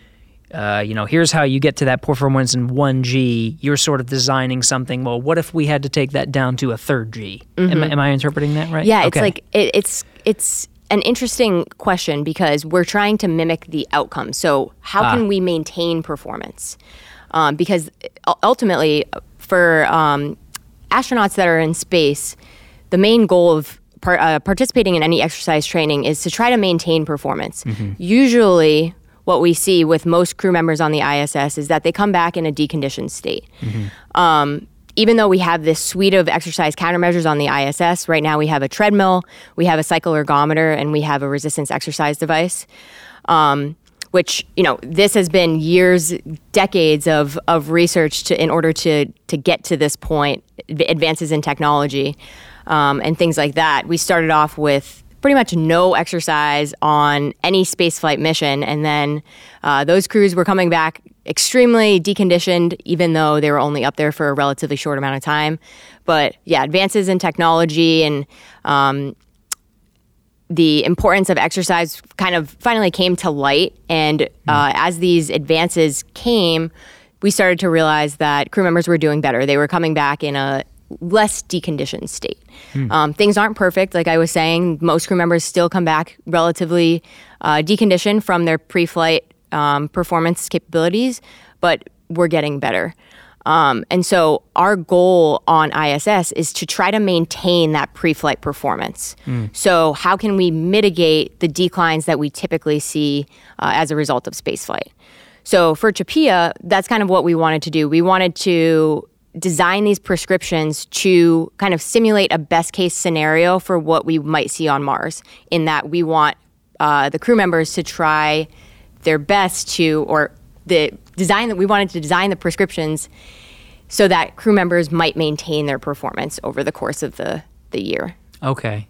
Speaker 1: uh, you know, here's how you get to that performance in one G. You're sort of designing something. Well, what if we had to take that down to a third G? Mm-hmm. Am, am, I interpreting that right?
Speaker 6: Yeah, okay. it's like it, it's it's an interesting question because we're trying to mimic the outcome. So how ah. can we maintain performance? um, because ultimately, for um, astronauts that are in space, the main goal of par- uh, participating in any exercise training is to try to maintain performance. Mm-hmm. Usually, what we see with most crew members on the ISS is that they come back in a deconditioned state. Mm-hmm. Um, even though we have this suite of exercise countermeasures on the ISS, right now we have a treadmill, we have a cycle ergometer, and we have a resistance exercise device. Um, which you know this has been years decades of of research to in order to to get to this point advances in technology um, and things like that we started off with pretty much no exercise on any spaceflight mission and then uh, those crews were coming back extremely deconditioned even though they were only up there for a relatively short amount of time but yeah advances in technology and um, the importance of exercise kind of finally came to light. And hmm. uh, mm. as these advances came, we started to realize that crew members were doing better. They were coming back in a less deconditioned state. Mm. Um, things aren't perfect. Like I was saying, most crew members still come back relatively uh, deconditioned from their pre flight um, performance capabilities, but we're getting better. Um, and so our goal on ISS is to try to maintain that pre-flight performance. Mm. So how can we mitigate the declines that we typically see uh, as a result of spaceflight? So for CHAPEA, that's kind of what we wanted to do. We wanted to design these prescriptions to kind of simulate a best case scenario for what we might see on Mars, in that we want uh, the crew members to try their best to, or the design that we wanted to design the prescriptions so that crew members might maintain their performance over the course of the, the year.
Speaker 1: Okay.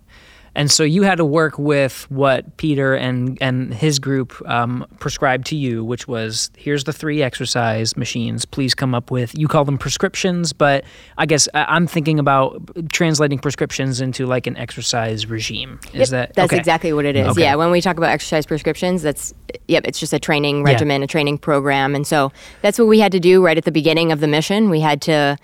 Speaker 1: And so you had to work with what Peter and, and his group um, prescribed to you, which was here's the three exercise machines. Please come up with, you call them prescriptions, but I guess uh, I'm thinking about translating prescriptions into like an exercise regime.
Speaker 6: Is yep, that That's okay. exactly what it is. Okay. Yeah. When we talk about exercise prescriptions, that's, yep, it's just a training regimen, yeah. a training program. And so that's what we had to do right at the beginning of the mission. We had to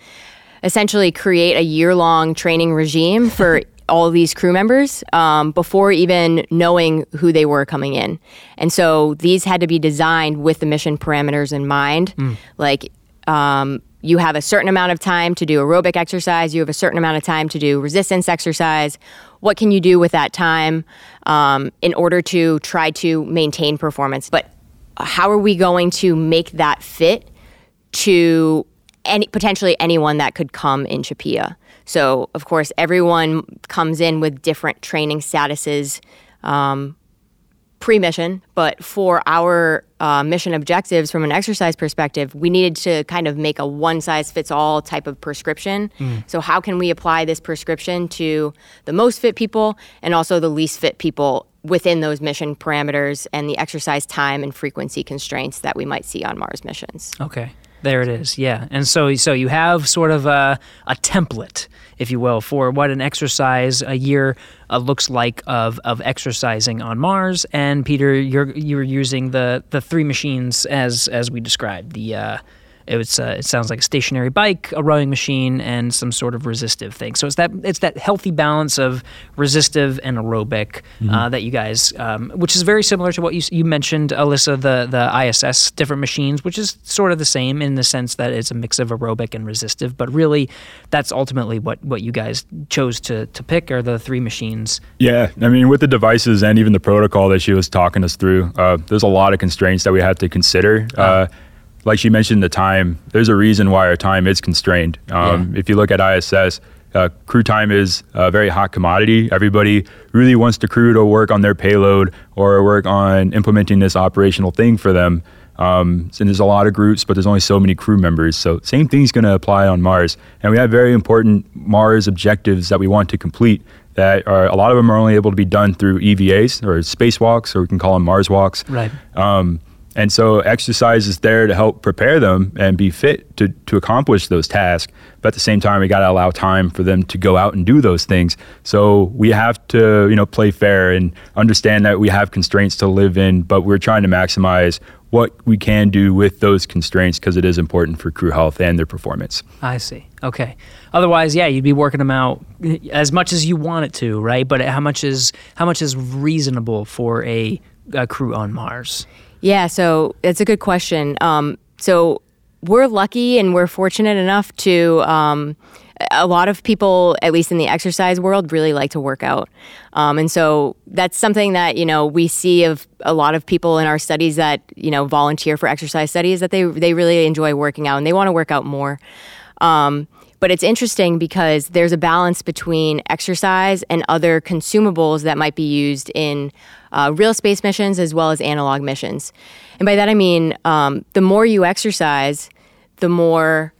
Speaker 6: essentially create a year long training regime for all these crew members um, before even knowing who they were coming in. And so these had to be designed with the mission parameters in mind. Mm. Like, um, you have a certain amount of time to do aerobic exercise, you have a certain amount of time to do resistance exercise. What can you do with that time um, in order to try to maintain performance? But how are we going to make that fit to any potentially anyone that could come in CHAPEA? So, of course, everyone comes in with different training statuses um, pre mission, but for our uh, mission objectives from an exercise perspective, we needed to kind of make a one size fits all type of prescription. Mm. So, how can we apply this prescription to the most fit people and also the least fit people within those mission parameters and the exercise time and frequency constraints that we might see on Mars missions?
Speaker 1: Okay. There it is. Yeah. And so so you have sort of a, a template, if you will, for what an exercise a year uh, looks like of, of exercising on Mars. And Peter, you're you're using the the three machines as as we described the. Uh, it uh, it sounds like a stationary bike, a rowing machine, and some sort of resistive thing. So it's that it's that healthy balance of resistive and aerobic uh, mm-hmm. uh, that you guys, um, which is very similar to what you you mentioned, Alyssa, the the ISS different machines, which is sort of the same in the sense that it's a mix of aerobic and resistive. But really, that's ultimately what what you guys chose to to pick are the three machines.
Speaker 5: Yeah, I mean, with the devices and even the protocol that she was talking us through, uh, there's a lot of constraints that we have to consider. Uh-huh. Uh, like she mentioned, the time. There's a reason why our time is constrained. Um, yeah. If you look at ISS, uh, crew time is a very hot commodity. Everybody really wants the crew to work on their payload or work on implementing this operational thing for them. Um, and there's a lot of groups, but there's only so many crew members. So same thing's going to apply on Mars. And we have very important Mars objectives that we want to complete. That are a lot of them are only able to be done through EVAs or spacewalks, or we can call them Mars walks. Right. Um, and so exercise is there to help prepare them and be fit to, to accomplish those tasks. But at the same time, we got to allow time for them to go out and do those things. So we have to, you know, play fair and understand that we have constraints to live in, but we're trying to maximize what we can do with those constraints because it is important for crew health and their performance.
Speaker 1: I see. Okay. Otherwise, yeah, you'd be working them out as much as you want it to, right? But how much is how much is reasonable for a, a crew on Mars?
Speaker 6: Yeah, so it's a good question. Um, so we're lucky and we're fortunate enough to. Um, a lot of people, at least in the exercise world, really like to work out. Um, and so that's something that, you know, we see of a lot of people in our studies that, you know, volunteer for exercise studies that they, they really enjoy working out and they want to work out more. Um, but it's interesting because there's a balance between exercise and other consumables that might be used in uh, real space missions as well as analog missions. And by that I mean um, the more you exercise, the more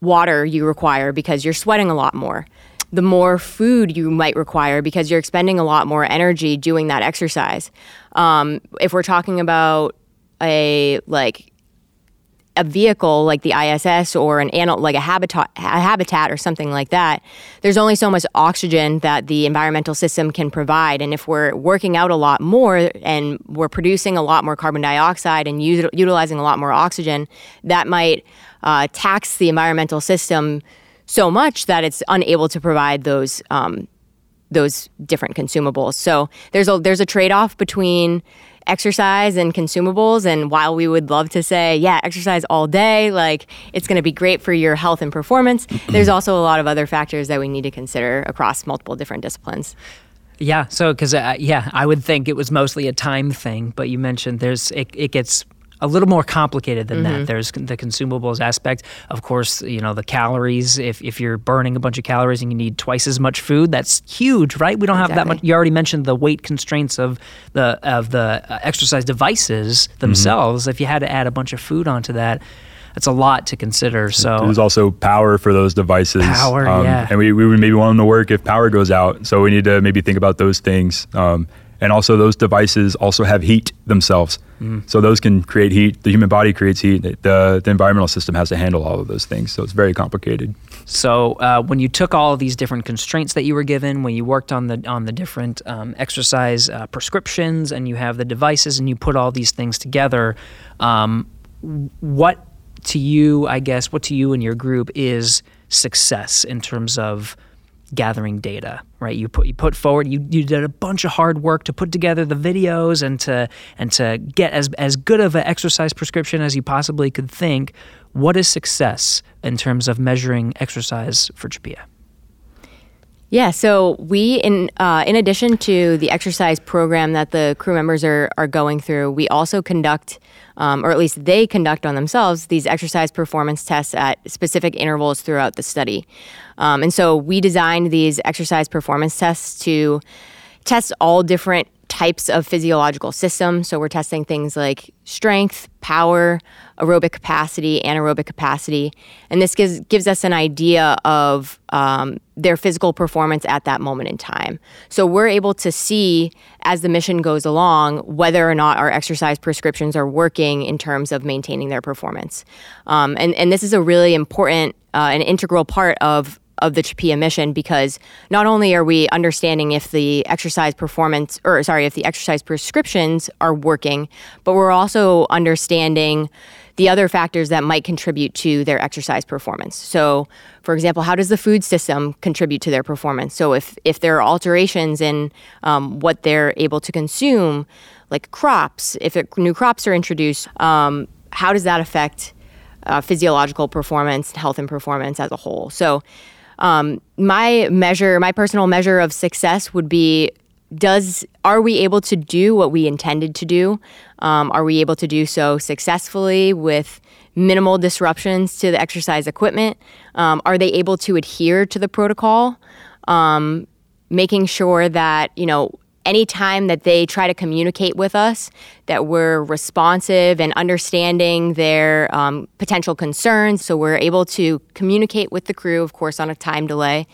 Speaker 6: water you require because you're sweating a lot more. The more food you might require because you're expending a lot more energy doing that exercise. Um, if we're talking about a like a vehicle like the ISS or an animal, like a habitat, a habitat or something like that, there's only so much oxygen that the environmental system can provide. And if we're working out a lot more and we're producing a lot more carbon dioxide and utilizing a lot more oxygen, that might uh, tax the environmental system so much that it's unable to provide those um, those different consumables. So there's a there's a trade off between exercise and consumables. And while we would love to say, yeah, exercise all day, like it's going to be great for your health and performance, there's also a lot of other factors that we need to consider across multiple different disciplines.
Speaker 1: Yeah. So, because uh, yeah, I would think it was mostly a time thing, but you mentioned there's it, it gets a little more complicated than mm-hmm. that. There's the consumables aspect. Of course, you know, the calories. If, if you're burning a bunch of calories and you need twice as much food, that's huge, right? We don't exactly. have that much. You already mentioned the weight constraints of the, of the uh, exercise devices mm-hmm. themselves. Mm-hmm. If you had to add a bunch of food onto that, that's a lot to consider. So
Speaker 5: there's also power for those devices. Power, um, yeah. And we, we maybe want them to work if power goes out. So we need to maybe think about those things. Um, and also, those devices also have heat themselves. Mm. So, those can create heat. The human body creates heat. The, the environmental system has to handle all of those things. So, it's very complicated.
Speaker 1: So, uh, when you took all of these different constraints that you were given, when you worked on the, on the different um, exercise uh, prescriptions and you have the devices and you put all these things together, um, what to you, I guess, what to you and your group is success in terms of gathering data, right? You put you put forward you, you did a bunch of hard work to put together the videos and to and to get as as good of an exercise prescription as you possibly could think. What is success in terms of measuring exercise for CHAPEA?
Speaker 6: Yeah, so we in uh, in addition to the exercise program that the crew members are are going through, we also conduct um, or at least they conduct on themselves, these exercise performance tests at specific intervals throughout the study. Um, and so we designed these exercise performance tests to tests all different types of physiological systems. So we're testing things like strength, power, aerobic capacity, anaerobic capacity. And this gives, gives us an idea of um, their physical performance at that moment in time. So we're able to see as the mission goes along whether or not our exercise prescriptions are working in terms of maintaining their performance. Um, and, and this is a really important uh, an integral part of of the CHAPEA mission because not only are we understanding if the exercise performance or sorry, if the exercise prescriptions are working, but we're also understanding the other factors that might contribute to their exercise performance. So, for example, how does the food system contribute to their performance? So, if if there are alterations in um, what they're able to consume, like crops, if it, new crops are introduced, um, how does that affect uh, physiological performance, health, and performance as a whole? So um, my measure, my personal measure of success would be does are we able to do what we intended to do? Um, are we able to do so successfully with minimal disruptions to the exercise equipment? Um, are they able to adhere to the protocol? Um, making sure that you know anytime that they try to communicate with us, that we're responsive and understanding their um, potential concerns. So we're able to communicate with the crew, of course, on a time delay.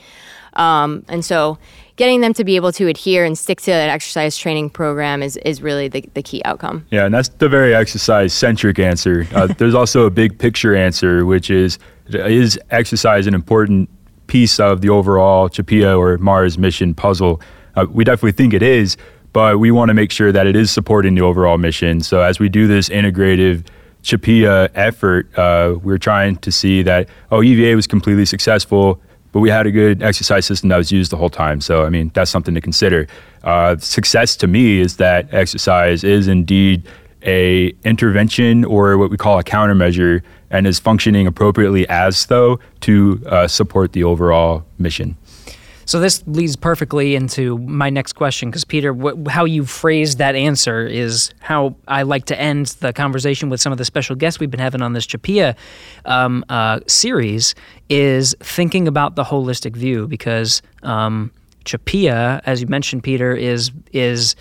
Speaker 6: Um, and so getting them to be able to adhere and stick to an exercise training program is, is really the, the key outcome.
Speaker 5: Yeah, and that's the very exercise centric answer. Uh, there's also a big picture answer, which is is exercise an important piece of the overall CHAPEA or Mars mission puzzle? Uh, we definitely think it is, but we want to make sure that it is supporting the overall mission. So as we do this integrative CHAPEA effort, uh, we are trying to see that oh EVA was completely successful, but we had a good exercise system that was used the whole time. So I mean that's something to consider. Uh, success to me is that exercise is indeed a intervention or what we call a countermeasure and is functioning appropriately as though to uh, support the overall mission.
Speaker 1: So this leads perfectly into my next question because Peter, wh- how you phrased that answer is how I like to end the conversation with some of the special guests we've been having on this CHAPEA um, uh, series is thinking about the holistic view because um, CHAPEA, as you mentioned, Peter, is is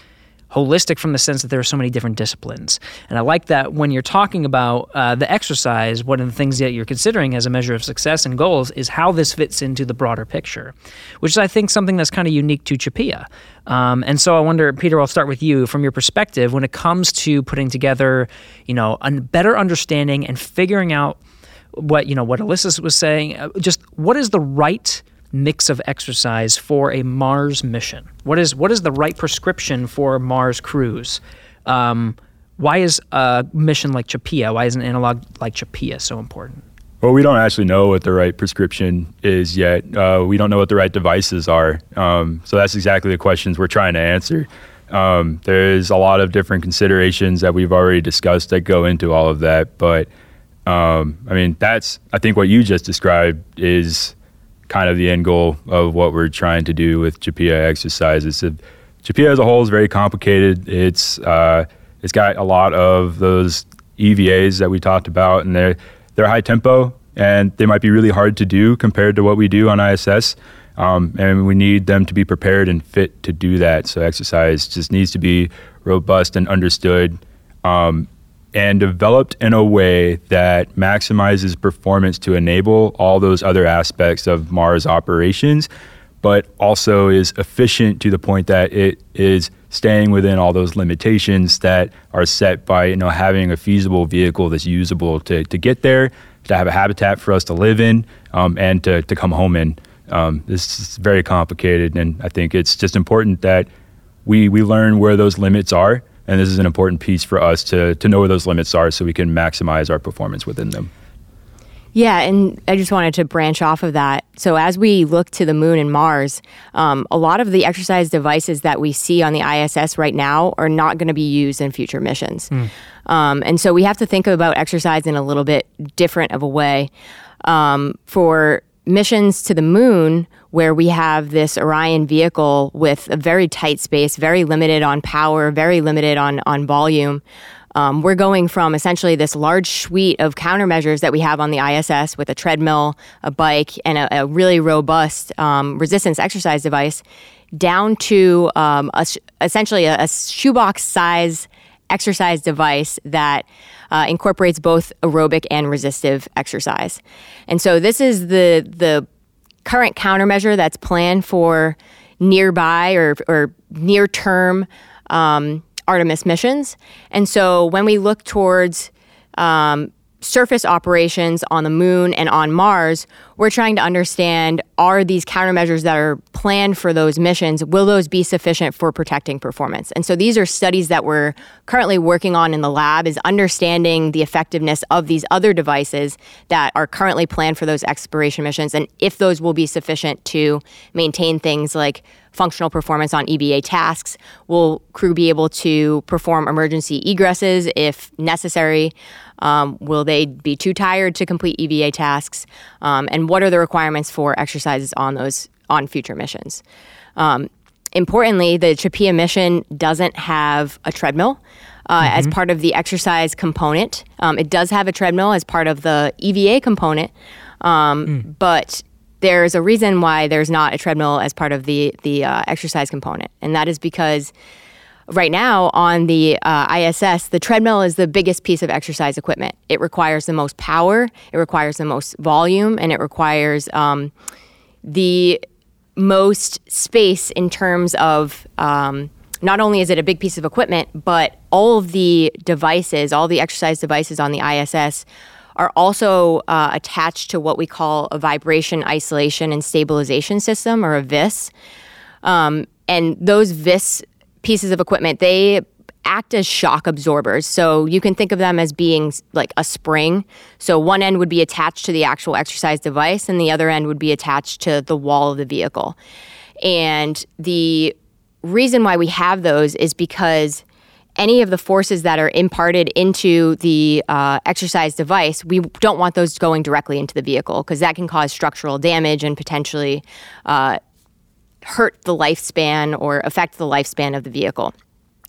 Speaker 1: holistic from the sense that there are so many different disciplines. And I like that when you're talking about uh, the exercise, one of the things that you're considering as a measure of success and goals is how this fits into the broader picture, which is, I think, something that's kind of unique to CHAPEA. Um, and so I wonder, Peter, I'll start with you from your perspective when it comes to putting together, you know, a better understanding and figuring out what you know what Alyssa was saying. Uh, just what is the right mix of exercise for a Mars mission? What is what is the right prescription for Mars cruise? Um, why is a mission like CHAPEA? Why is an analog like CHAPEA so important?
Speaker 5: Well, we don't actually know what the right prescription is yet. Uh, we don't know what the right devices are. Um, so that's exactly the questions we're trying to answer. Um, there's a lot of different considerations that we've already discussed that go into all of that. But um, I mean, that's I think what you just described is kind of the end goal of what we're trying to do with CHAPEA exercises. So, CHAPEA as a whole is very complicated. It's uh, it's got a lot of those EVAs that we talked about, and they're they're high tempo, and they might be really hard to do compared to what we do on ISS. Um, and we need them to be prepared and fit to do that. So exercise just needs to be robust and understood um, and developed in a way that maximizes performance to enable all those other aspects of Mars operations, but also is efficient to the point that it is staying within all those limitations that are set by you know having a feasible vehicle that's usable to, to get there, to have a habitat for us to live in, um, and to, to come home in. Um, this is very complicated, and I think it's just important that we we learn where those limits are and this is an important piece for us to, to know where those limits are so we can maximize our performance within them.
Speaker 6: Yeah, and I just wanted to branch off of that. So, as we look to the moon and Mars, um, a lot of the exercise devices that we see on the ISS right now are not going to be used in future missions. Mm. Um, and so, we have to think about exercise in a little bit different of a way. Um, for missions to the moon, where we have this Orion vehicle with a very tight space, very limited on power, very limited on, on volume. Um, we're going from essentially this large suite of countermeasures that we have on the ISS with a treadmill, a bike, and a, a really robust um, resistance exercise device down to um, a, essentially a, a shoebox size exercise device that uh, incorporates both aerobic and resistive exercise. And so this is the the current countermeasure that's planned for nearby or, or near term um, Artemis missions. And so when we look towards um, surface operations on the moon and on Mars, we're trying to understand are these countermeasures that are planned for those missions, will those be sufficient for protecting performance? And so these are studies that we're currently working on in the lab is understanding the effectiveness of these other devices that are currently planned for those exploration missions and if those will be sufficient to maintain things like functional performance on EVA tasks? Will crew be able to perform emergency egresses if necessary? Um, will they be too tired to complete EVA tasks? Um, and what are the requirements for exercises on those on future missions? Um, importantly, the CHAPEA mission doesn't have a treadmill. Uh, mm-hmm. As part of the exercise component, um, it does have a treadmill as part of the EVA component, mm. but there's a reason why there's not a treadmill as part of the the uh, exercise component, and that is because right now on the uh, ISS, the treadmill is the biggest piece of exercise equipment. It requires the most power, it requires the most volume, and it requires um, the most space in terms of. Um, not only is it a big piece of equipment, but all of the devices, all the exercise devices on the ISS are also uh, attached to what we call a vibration isolation and stabilization system or a VIS. Um, and those VIS pieces of equipment. They act as shock absorbers. So you can think of them as being like a spring. So one end would be attached to the actual exercise device, and the other end would be attached to the wall of the vehicle. And the reason why we have those is because any of the forces that are imparted into the uh, exercise device, we don't want those going directly into the vehicle because that can cause structural damage and potentially uh, hurt the lifespan or affect the lifespan of the vehicle.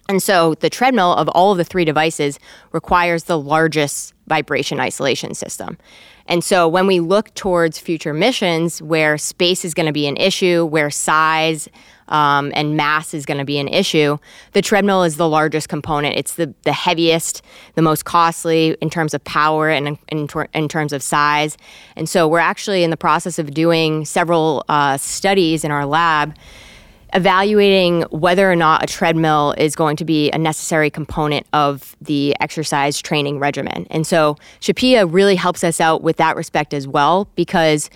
Speaker 6: And so the treadmill of all of the three devices requires the largest vibration isolation system. And so when we look towards future missions where space is going to be an issue, where size um, and mass is going to be an issue. The treadmill is the largest component. It's the, the heaviest, the most costly in terms of power and in, in, terms of size. And so we're actually in the process of doing several uh, studies in our lab evaluating whether or not a treadmill is going to be a necessary component of the exercise training regimen. And so CHAPEA really helps us out with that respect as well because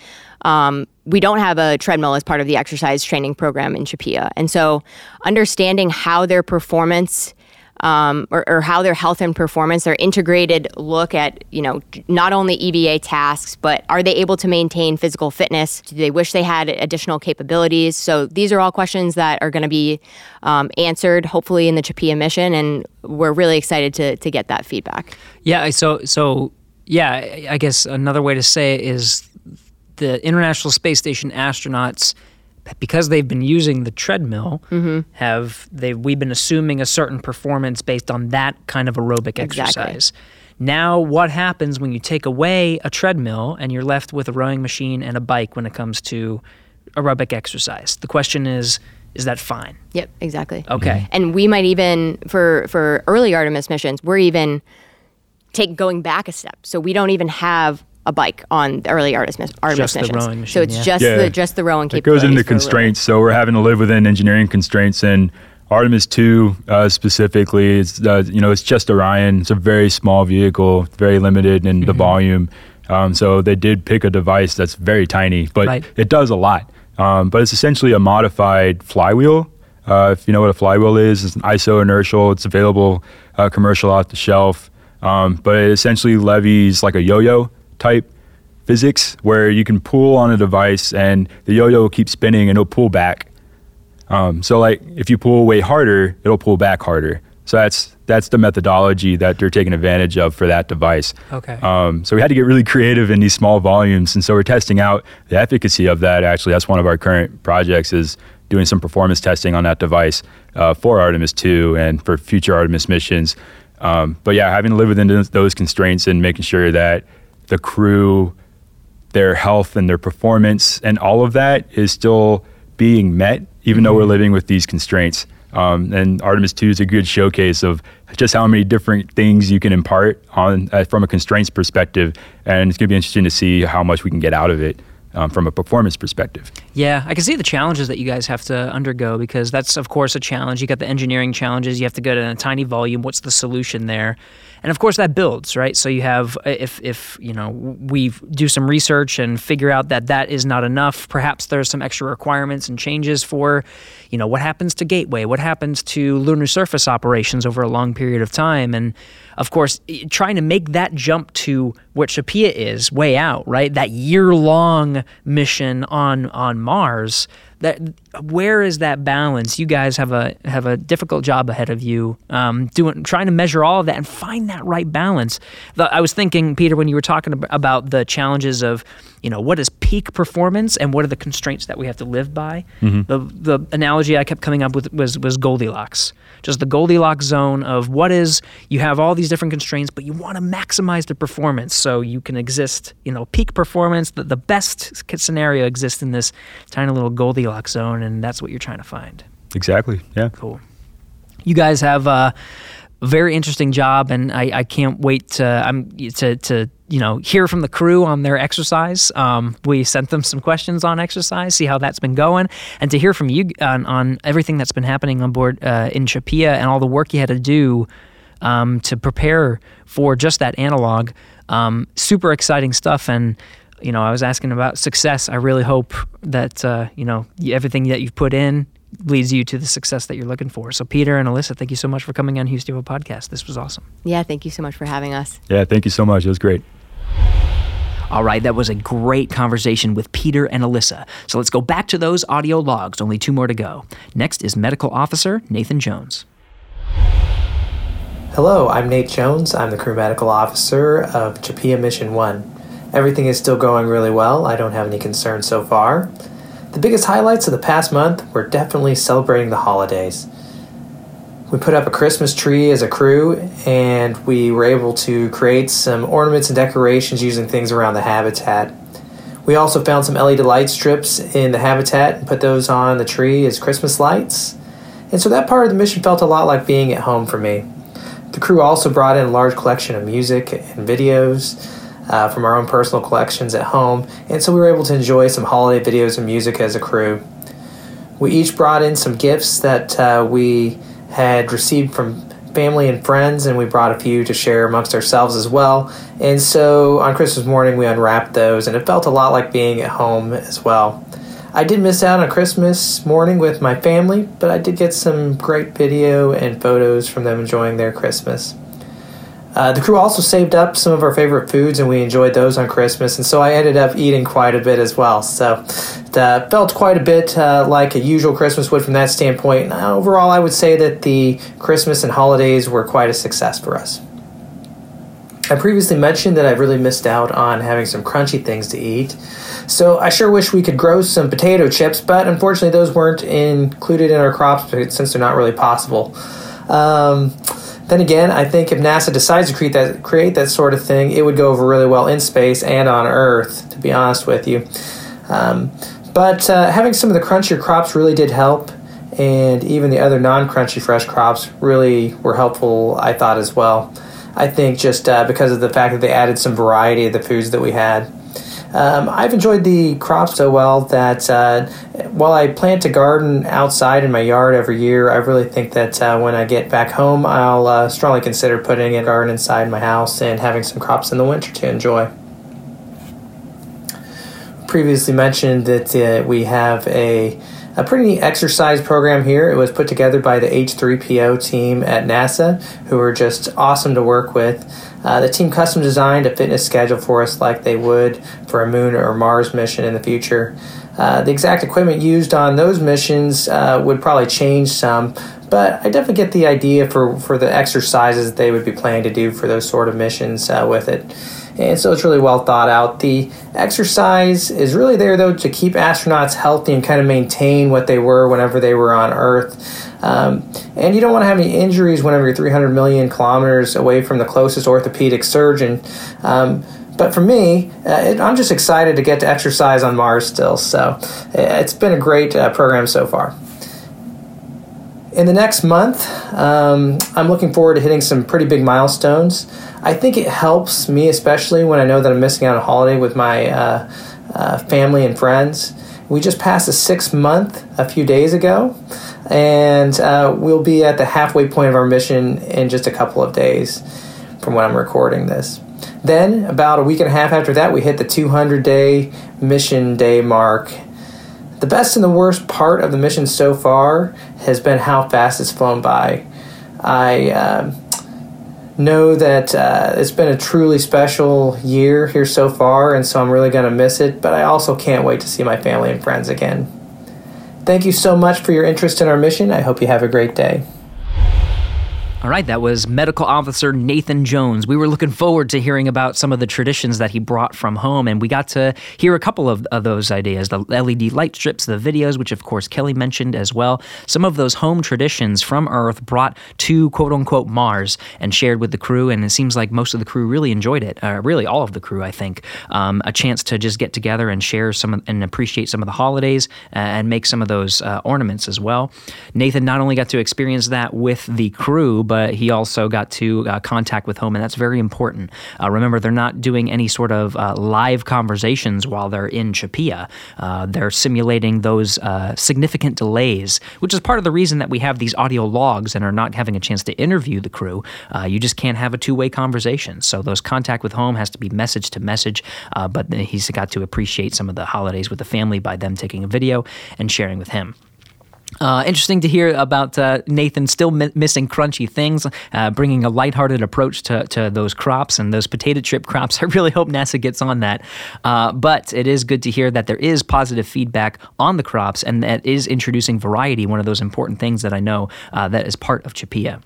Speaker 6: um, we don't have a treadmill as part of the exercise training program in CHAPEA. And so understanding how their performance um, or, or, how their health and performance, their integrated look at, you know, not only EVA tasks, but are they able to maintain physical fitness? Do they wish they had additional capabilities? So these are all questions that are going to be um, answered, hopefully, in the CHAPEA mission, and we're really excited to, to get that feedback.
Speaker 1: Yeah. So so yeah, I guess another way to say it is the International Space Station astronauts because they've been using the treadmill mm-hmm. have they we've been assuming a certain performance based on that kind of aerobic exactly. exercise now what happens when you take away a treadmill and you're left with a rowing machine and a bike when it comes to aerobic exercise the question is is that fine
Speaker 6: yep exactly
Speaker 1: okay mm-hmm.
Speaker 6: and we might even for for early artemis missions we're even take going back a step so we don't even have a bike on the early Artemis, Artemis just missions. The machine, so it's yeah. just yeah. the just the rowing.
Speaker 5: It goes into constraints, so we're having to live within engineering constraints and. Artemis 2 uh, specifically, it's, uh, you know, it's just Orion. It's a very small vehicle, very limited in mm-hmm. the volume. Um, so they did pick a device that's very tiny, but right. it does a lot. Um, but it's essentially a modified flywheel. Uh, if you know what a flywheel is, it's an iso inertial. It's available uh, commercial off the shelf, um, but it essentially levies like a yo-yo type physics where you can pull on a device and the yo-yo will keep spinning and it'll pull back. Um, so like if you pull way harder, it'll pull back harder. So that's that's the methodology that they're taking advantage of for that device. Okay. Um, so we had to get really creative in these small volumes, and so we're testing out the efficacy of that. Actually, that's one of our current projects is doing some performance testing on that device uh, for Artemis 2 and for future Artemis missions. Um, but yeah, having to live within those constraints and making sure that the crew, their health and their performance, and all of that is still being met, even mm-hmm. though we're mm-hmm. living with these constraints. Um, and Artemis 2 is a good showcase of just how many different things you can impart on uh, from a constraints perspective. And it's going to be interesting to see how much we can get out of it um, from a performance perspective.
Speaker 1: Yeah, I can see the challenges that you guys have to undergo because that's, of course, a challenge. You got the engineering challenges. You have to go to a tiny volume. What's the solution there? And of course, that builds, right? So you have, uh, if if you know, we do some research and figure out that that is not enough. Perhaps there's some extra requirements and changes for, you know, what happens to Gateway, what happens to lunar surface operations over a long period of time, and of course, trying to make that jump to what CHAPEA is way out, right? That year long mission on on Mars that where is that balance? You guys have a have a difficult job ahead of you, um, doing trying to measure all of that and find that right balance. The, I was thinking, Peter, when you were talking about the challenges of, you know, what is peak performance and what are the constraints that we have to live by. Mm-hmm. The the analogy I kept coming up with was was Goldilocks, just the Goldilocks zone of what is you have all these different constraints, but you want to maximize the performance so you can exist, you know, peak performance. The, the best scenario exists in this tiny little Goldilocks zone, and that's what you're trying to find.
Speaker 5: Exactly. Yeah.
Speaker 1: Cool. You guys have uh, a very interesting job, and I, I can't wait to I'm um, to to you know hear from the crew on their exercise. Um, we sent them some questions on exercise, see how that's been going, and to hear from you on, on everything that's been happening on board uh, in CHAPEA and all the work you had to do um, to prepare for just that analog. Um, super exciting stuff, and you know, I was asking about success. I really hope that, uh, you know, everything that you've put in leads you to the success that you're looking for. So, Peter and Alyssa, thank you so much for coming on Hughes Devo Podcast. This was awesome.
Speaker 6: Yeah, thank you so much for having us.
Speaker 5: Yeah, thank you so much. It was great.
Speaker 1: All right, that was a great conversation with Peter and Alyssa. So let's go back to those audio logs. Only two more to go. Next is medical officer Nathan Jones.
Speaker 7: Hello, I'm Nate Jones. I'm the crew medical officer of CHAPEA Mission 1. Everything is still going really well. I don't have any concerns so far. The biggest highlights of the past month were definitely celebrating the holidays. We put up a Christmas tree as a crew, and we were able to create some ornaments and decorations using things around the habitat. We also found some LED light strips in the habitat and put those on the tree as Christmas lights. And so that part of the mission felt a lot like being at home for me. The crew also brought in a large collection of music and videos uh, from our own personal collections at home, and so we were able to enjoy some holiday videos and music as a crew. We each brought in some gifts that uh, we had received from family and friends, and we brought a few to share amongst ourselves as well. And so on Christmas morning, we unwrapped those, and it felt a lot like being at home as well. I did miss out on Christmas morning with my family, but I did get some great video and photos from them enjoying their Christmas. Uh, the crew also saved up some of our favorite foods, and we enjoyed those on Christmas. And so I ended up eating quite a bit as well. So it uh, felt quite a bit uh, like a usual Christmas would from that standpoint. And uh, overall, I would say that the Christmas and holidays were quite a success for us. I previously mentioned that I really missed out on having some crunchy things to eat, so I sure wish we could grow some potato chips, but unfortunately, those weren't included in our crops since they're not really possible. Um, then again, I think if NASA decides to create that create that sort of thing, it would go over really well in space and on Earth. To be honest with you, um, but uh, having some of the crunchier crops really did help, and even the other non-crunchy fresh crops really were helpful. I thought as well. I think just uh, because of the fact that they added some variety of the foods that we had. Um, I've enjoyed the crop so well that uh, while I plant a garden outside in my yard every year, I really think that uh, when I get back home, I'll uh, strongly consider putting a garden inside my house and having some crops in the winter to enjoy. Previously mentioned that uh, we have a a pretty neat exercise program here. It was put together by the H3PO team at NASA, who are just awesome to work with. Uh, the team custom designed a fitness schedule for us like they would for a moon or Mars mission in the future. Uh, the exact equipment used on those missions uh, would probably change some, but I definitely get the idea for, for the exercises they would be planning to do for those sort of missions uh, with it. And so it's really well thought out. The exercise is really there, though, to keep astronauts healthy and kind of maintain what they were whenever they were on Earth. Um, and you don't want to have any injuries whenever you're 300 million kilometers away from the closest orthopedic surgeon. Um, but for me, uh, it, I'm just excited to get to exercise on Mars still. So uh, it's been a great uh, program so far. In the next month, um, I'm looking forward to hitting some pretty big milestones. I think it helps me, especially when I know that I'm missing out on a holiday with my uh, uh, family and friends. We just passed a six month a few days ago, and uh, we'll be at the halfway point of our mission in just a couple of days from when I'm recording this. Then, about a week and a half after that, we hit the 200 day mission day mark. The best and the worst part of the mission so far has been how fast it's flown by. I um, know that uh, it's been a truly special year here so far, and so I'm really going to miss it, but I also can't wait to see my family and friends again. Thank you so much for your interest in our mission. I hope you have a great day.
Speaker 1: All right, that was medical officer Nathan Jones. We were looking forward to hearing about some of the traditions that he brought from home, and we got to hear a couple of, of those ideas the LED light strips, the videos, which of course Kelly mentioned as well. Some of those home traditions from Earth brought to quote unquote Mars and shared with the crew, and it seems like most of the crew really enjoyed it. Uh, really, all of the crew, I think. Um, a chance to just get together and share some of, and appreciate some of the holidays uh, and make some of those uh, ornaments as well. Nathan not only got to experience that with the crew, but he also got to uh, contact with home, and that's very important. Uh, remember, they're not doing any sort of uh, live conversations while they're in CHAPEA. Uh, they're simulating those uh, significant delays, which is part of the reason that we have these audio logs and are not having a chance to interview the crew. you just can't have a two-way conversation, so those contact with home has to be message to message. but he's got to appreciate some of the holidays with the family by them taking a video and sharing with him. Uh, interesting to hear about uh, Nathan still mi- missing crunchy things, uh, bringing a lighthearted approach to, to those crops and those potato chip crops. I really hope NASA gets on that. Uh, but it is good to hear that there is positive feedback on the crops and that is introducing variety, one of those important things that I know uh, that is part of CHAPEA.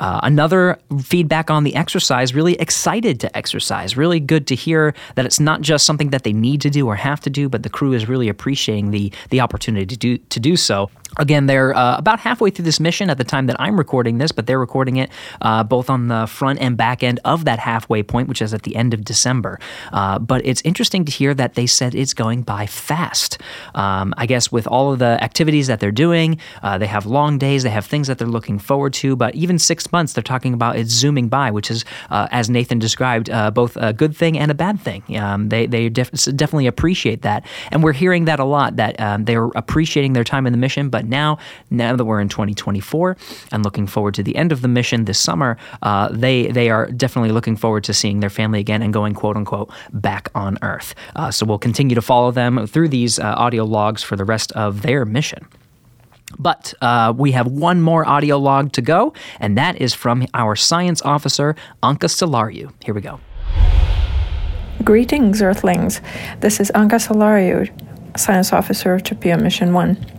Speaker 1: Uh, another feedback on the exercise, really excited to exercise. Really good to hear that it's not just something that they need to do or have to do, but the crew is really appreciating the, the opportunity to do, to do so. Again, they're uh, about halfway through this mission at the time that I'm recording this, but they're recording it uh, both on the front and back end of that halfway point, which is at the end of December. Uh, but it's interesting to hear that they said it's going by fast. Um, I guess with all of the activities that they're doing, uh, they have long days, they have things that they're looking forward to, but even six months, they're talking about it's zooming by, which is, uh, as Nathan described, uh, both a good thing and a bad thing. Um, they they def- definitely appreciate that. And we're hearing that a lot, that um, they're appreciating their time in the mission, but now, now that we're in 2024 and looking forward to the end of the mission this summer, uh, they they are definitely looking forward to seeing their family again and going quote unquote back on Earth. Uh, so we'll continue to follow them through these uh, audio logs for the rest of their mission. But uh, we have one more audio log to go, and that is from our science officer, Anca Selariu. Here we go.
Speaker 8: Greetings, Earthlings. This is Anca Selariu, science officer of CHAPEA Mission 1.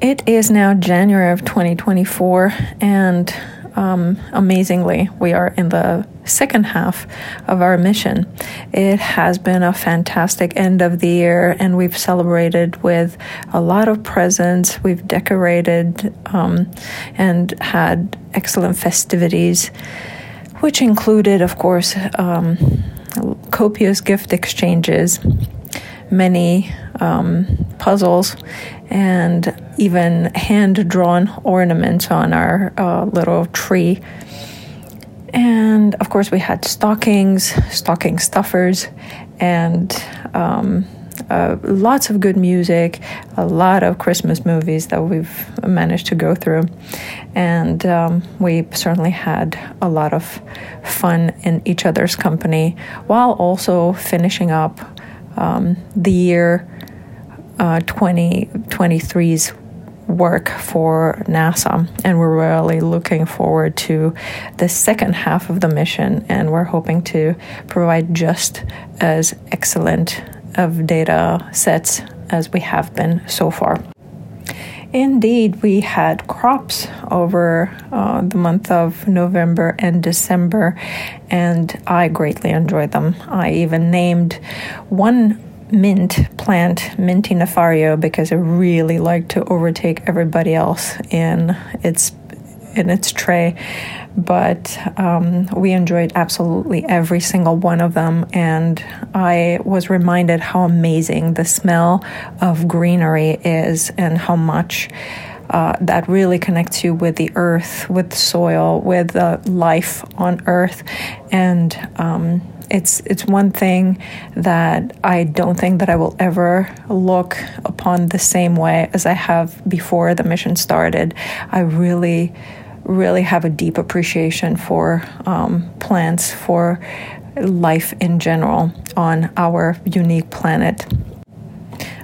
Speaker 8: It is now January of 2024, and um, amazingly, we are in the second half of our mission. It has been a fantastic end of the year, and we've celebrated with a lot of presents. We've decorated um, and had excellent festivities, which included, of course, um, copious gift exchanges many um, puzzles and even hand drawn ornaments on our uh, little tree. And of course, we had stockings, stocking stuffers, and um, uh, lots of good music, a lot of Christmas movies that we've managed to go through. And um, we certainly had a lot of fun in each other's company while also finishing up um, the year uh, 2023's work for NASA, and we're really looking forward to the second half of the mission, and we're hoping to provide just as excellent of data sets as we have been so far. Indeed, we had crops over uh, the month of November and December, and I greatly enjoyed them. I even named one mint plant "Minty Nefario" because it really liked to overtake everybody else in its in its tray. But um, we enjoyed absolutely every single one of them. And I was reminded how amazing the smell of greenery is and how much. Uh, that really connects you with the earth, with soil, with life on earth, and um, it's it's one thing that I don't think that I will ever look upon the same way as I have before the mission started. I really really have a deep appreciation for um, plants, for life in general on our unique planet.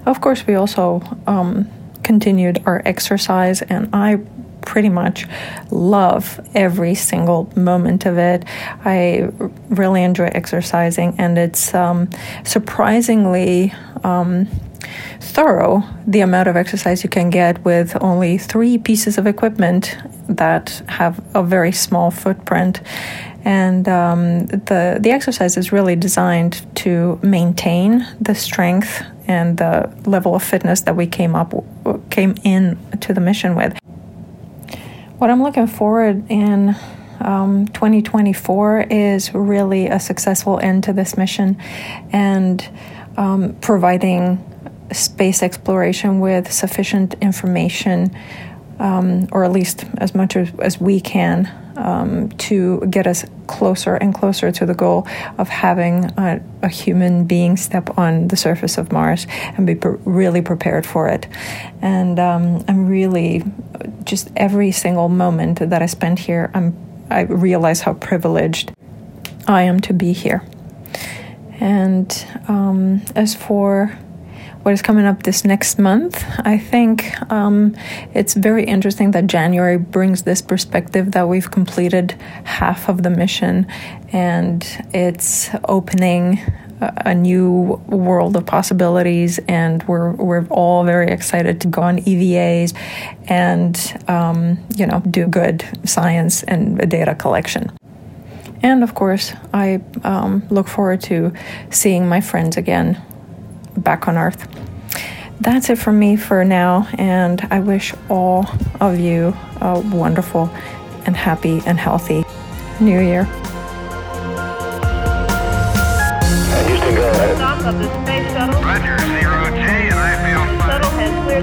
Speaker 8: Of course, we also um, continued our exercise, and I pretty much love every single moment of it. I really enjoy exercising, and it's um, surprisingly. Um, thorough the amount of exercise you can get with only three pieces of equipment that have a very small footprint. And um, the, the exercise is really designed to maintain the strength and the level of fitness that we came up came in to the mission with. What I'm looking forward in um, 2024 is really a successful end to this mission and um, providing space exploration with sufficient information, um, or at least as much as, as we can, um, to get us closer and closer to the goal of having a, a human being step on the surface of Mars and be pre- really prepared for it. And um, I'm really just every single moment that I spend here, I'm, I realize how privileged I am to be here. And um, as for what is coming up this next month. I think um, it's very interesting that January brings this perspective that we've completed half of the mission and it's opening a new world of possibilities, and we're we're all very excited to go on EVAs and um, you know do good science and data collection. And of course, I um, look forward to seeing my friends again back on Earth. That's it from me for now, and I wish all of you a wonderful and happy and healthy new year.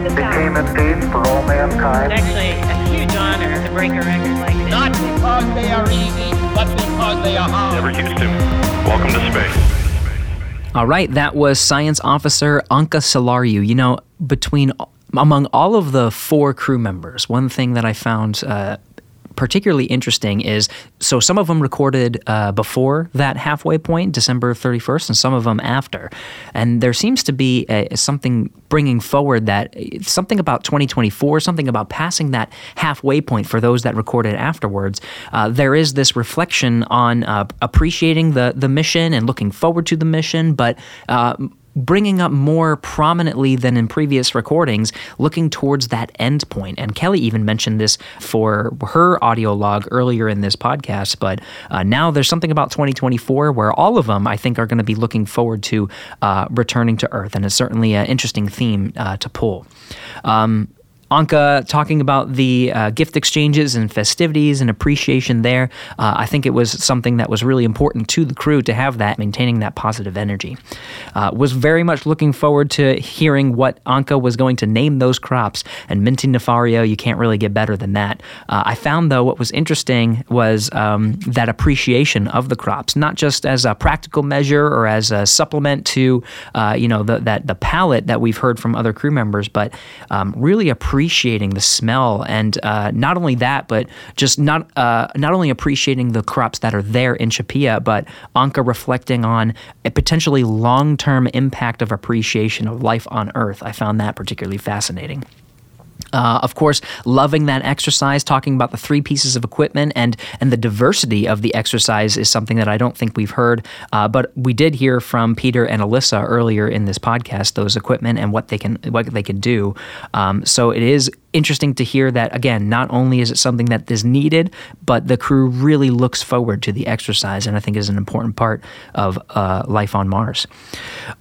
Speaker 8: Became a for all mankind. Actually, a huge
Speaker 1: honor to break a record like this. Not because they are easy, but because they are hard. Never welcome to space. All right, that was Science Officer Anca Selariu. You know, between among all of the four crew members, one thing that I found uh, particularly interesting is so some of them recorded uh, before that halfway point, December 31st, and some of them after. And there seems to be a, something bringing forward that something about 2024, something about passing that halfway point for those that recorded afterwards. Uh, there is this reflection on uh, appreciating the the mission and looking forward to the mission, but uh, bringing up more prominently than in previous recordings, looking towards that end point. And Kelly even mentioned this for her audio log earlier in this podcast, but uh, now there's something about 2024 where all of them, I think, are going to be looking forward to uh, returning to Earth. And it's certainly an interesting theme uh, to pull. Um, Anca talking about the uh, gift exchanges and festivities and appreciation there. Uh, I think it was something that was really important to the crew to have that, maintaining that positive energy. Uh, was very much looking forward to hearing what Anca was going to name those crops, and Minty Nefario, you can't really get better than that. Uh, I found, though, what was interesting was um, that appreciation of the crops, not just as a practical measure or as a supplement to, uh, you know, the, that the palate that we've heard from other crew members, but um, really appreciation appreciating the smell, and uh, not only that, but just not uh, not only appreciating the crops that are there in CHAPEA, but Anca reflecting on a potentially long term impact of appreciation of life on Earth. I found that particularly fascinating. Uh, of course, loving that exercise, talking about the three pieces of equipment and and the diversity of the exercise is something that I don't think we've heard, uh, but we did hear from Peter and Alyssa earlier in this podcast those equipment and what they can what they can do. Um, so it is interesting to hear that again not only is it something that is needed but the crew really looks forward to the exercise and i think is an important part of uh, life on mars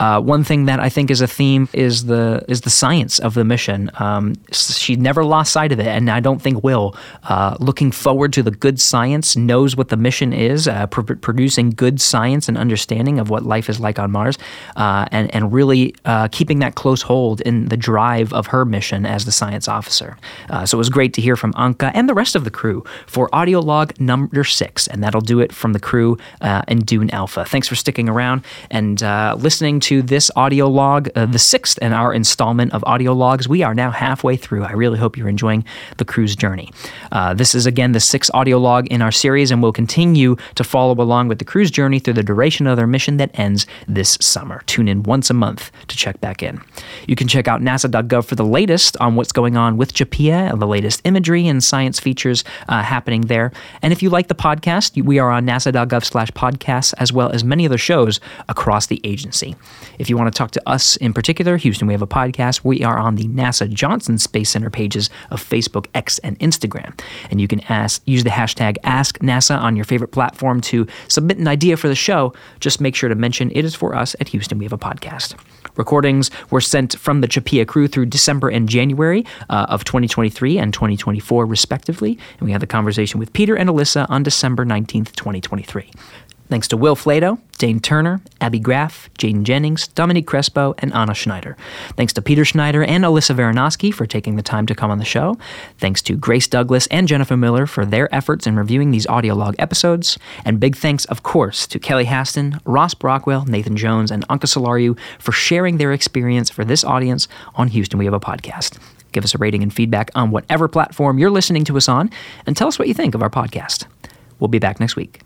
Speaker 1: uh, one thing that i think is a theme is the is the science of the mission um, she never lost sight of it and i don't think will uh, looking forward to the good science knows what the mission is uh, pr- producing good science and understanding of what life is like on mars uh, and, and really uh, keeping that close hold in the drive of her mission as the science officer uh, so it was great to hear from Anca and the rest of the crew for audio log number six. And that'll do it from the crew uh, and Dune Alpha. Thanks for sticking around and uh, listening to this audio log, uh, the sixth in our installment of audio logs. We are now halfway through. I really hope you're enjoying the crew's journey. Uh, this is, again, the sixth audio log in our series, and we'll continue to follow along with the crew's journey through the duration of their mission that ends this summer. Tune in once a month to check back in. You can check out nasa.gov for the latest on what's going on with with CHAPEA, the latest imagery and science features uh, happening there. And if you like the podcast, we are on nasa.gov slash podcasts, as well as many other shows across the agency. If you want to talk to us in particular, Houston, we have a podcast. We are on the NASA Johnson Space Center pages of Facebook, X, and Instagram. And you can ask, use the hashtag AskNASA on your favorite platform to submit an idea for the show. Just make sure to mention it is for us at Houston, we have a podcast. Recordings were sent from the CHAPEA crew through December and January uh, of of 2023 and 2024, respectively. And we had the conversation with Peter and Alyssa on December 19th, 2023. Thanks to Will Flato, Dane Turner, Abby Graff, Jane Jennings, Dominique Crespo, and Anna Schneider. Thanks to Peter Schneider and Alyssa Varanoske for taking the time to come on the show. Thanks to Grace Douglas and Jennifer Miller for their efforts in reviewing these audio log episodes. And big thanks, of course, to Kelly Haston, Ross Brockwell, Nathan Jones, and Anca Selariu for sharing their experience for this audience on Houston We Have a Podcast. Give us a rating and feedback on whatever platform you're listening to us on, and tell us what you think of our podcast. We'll be back next week.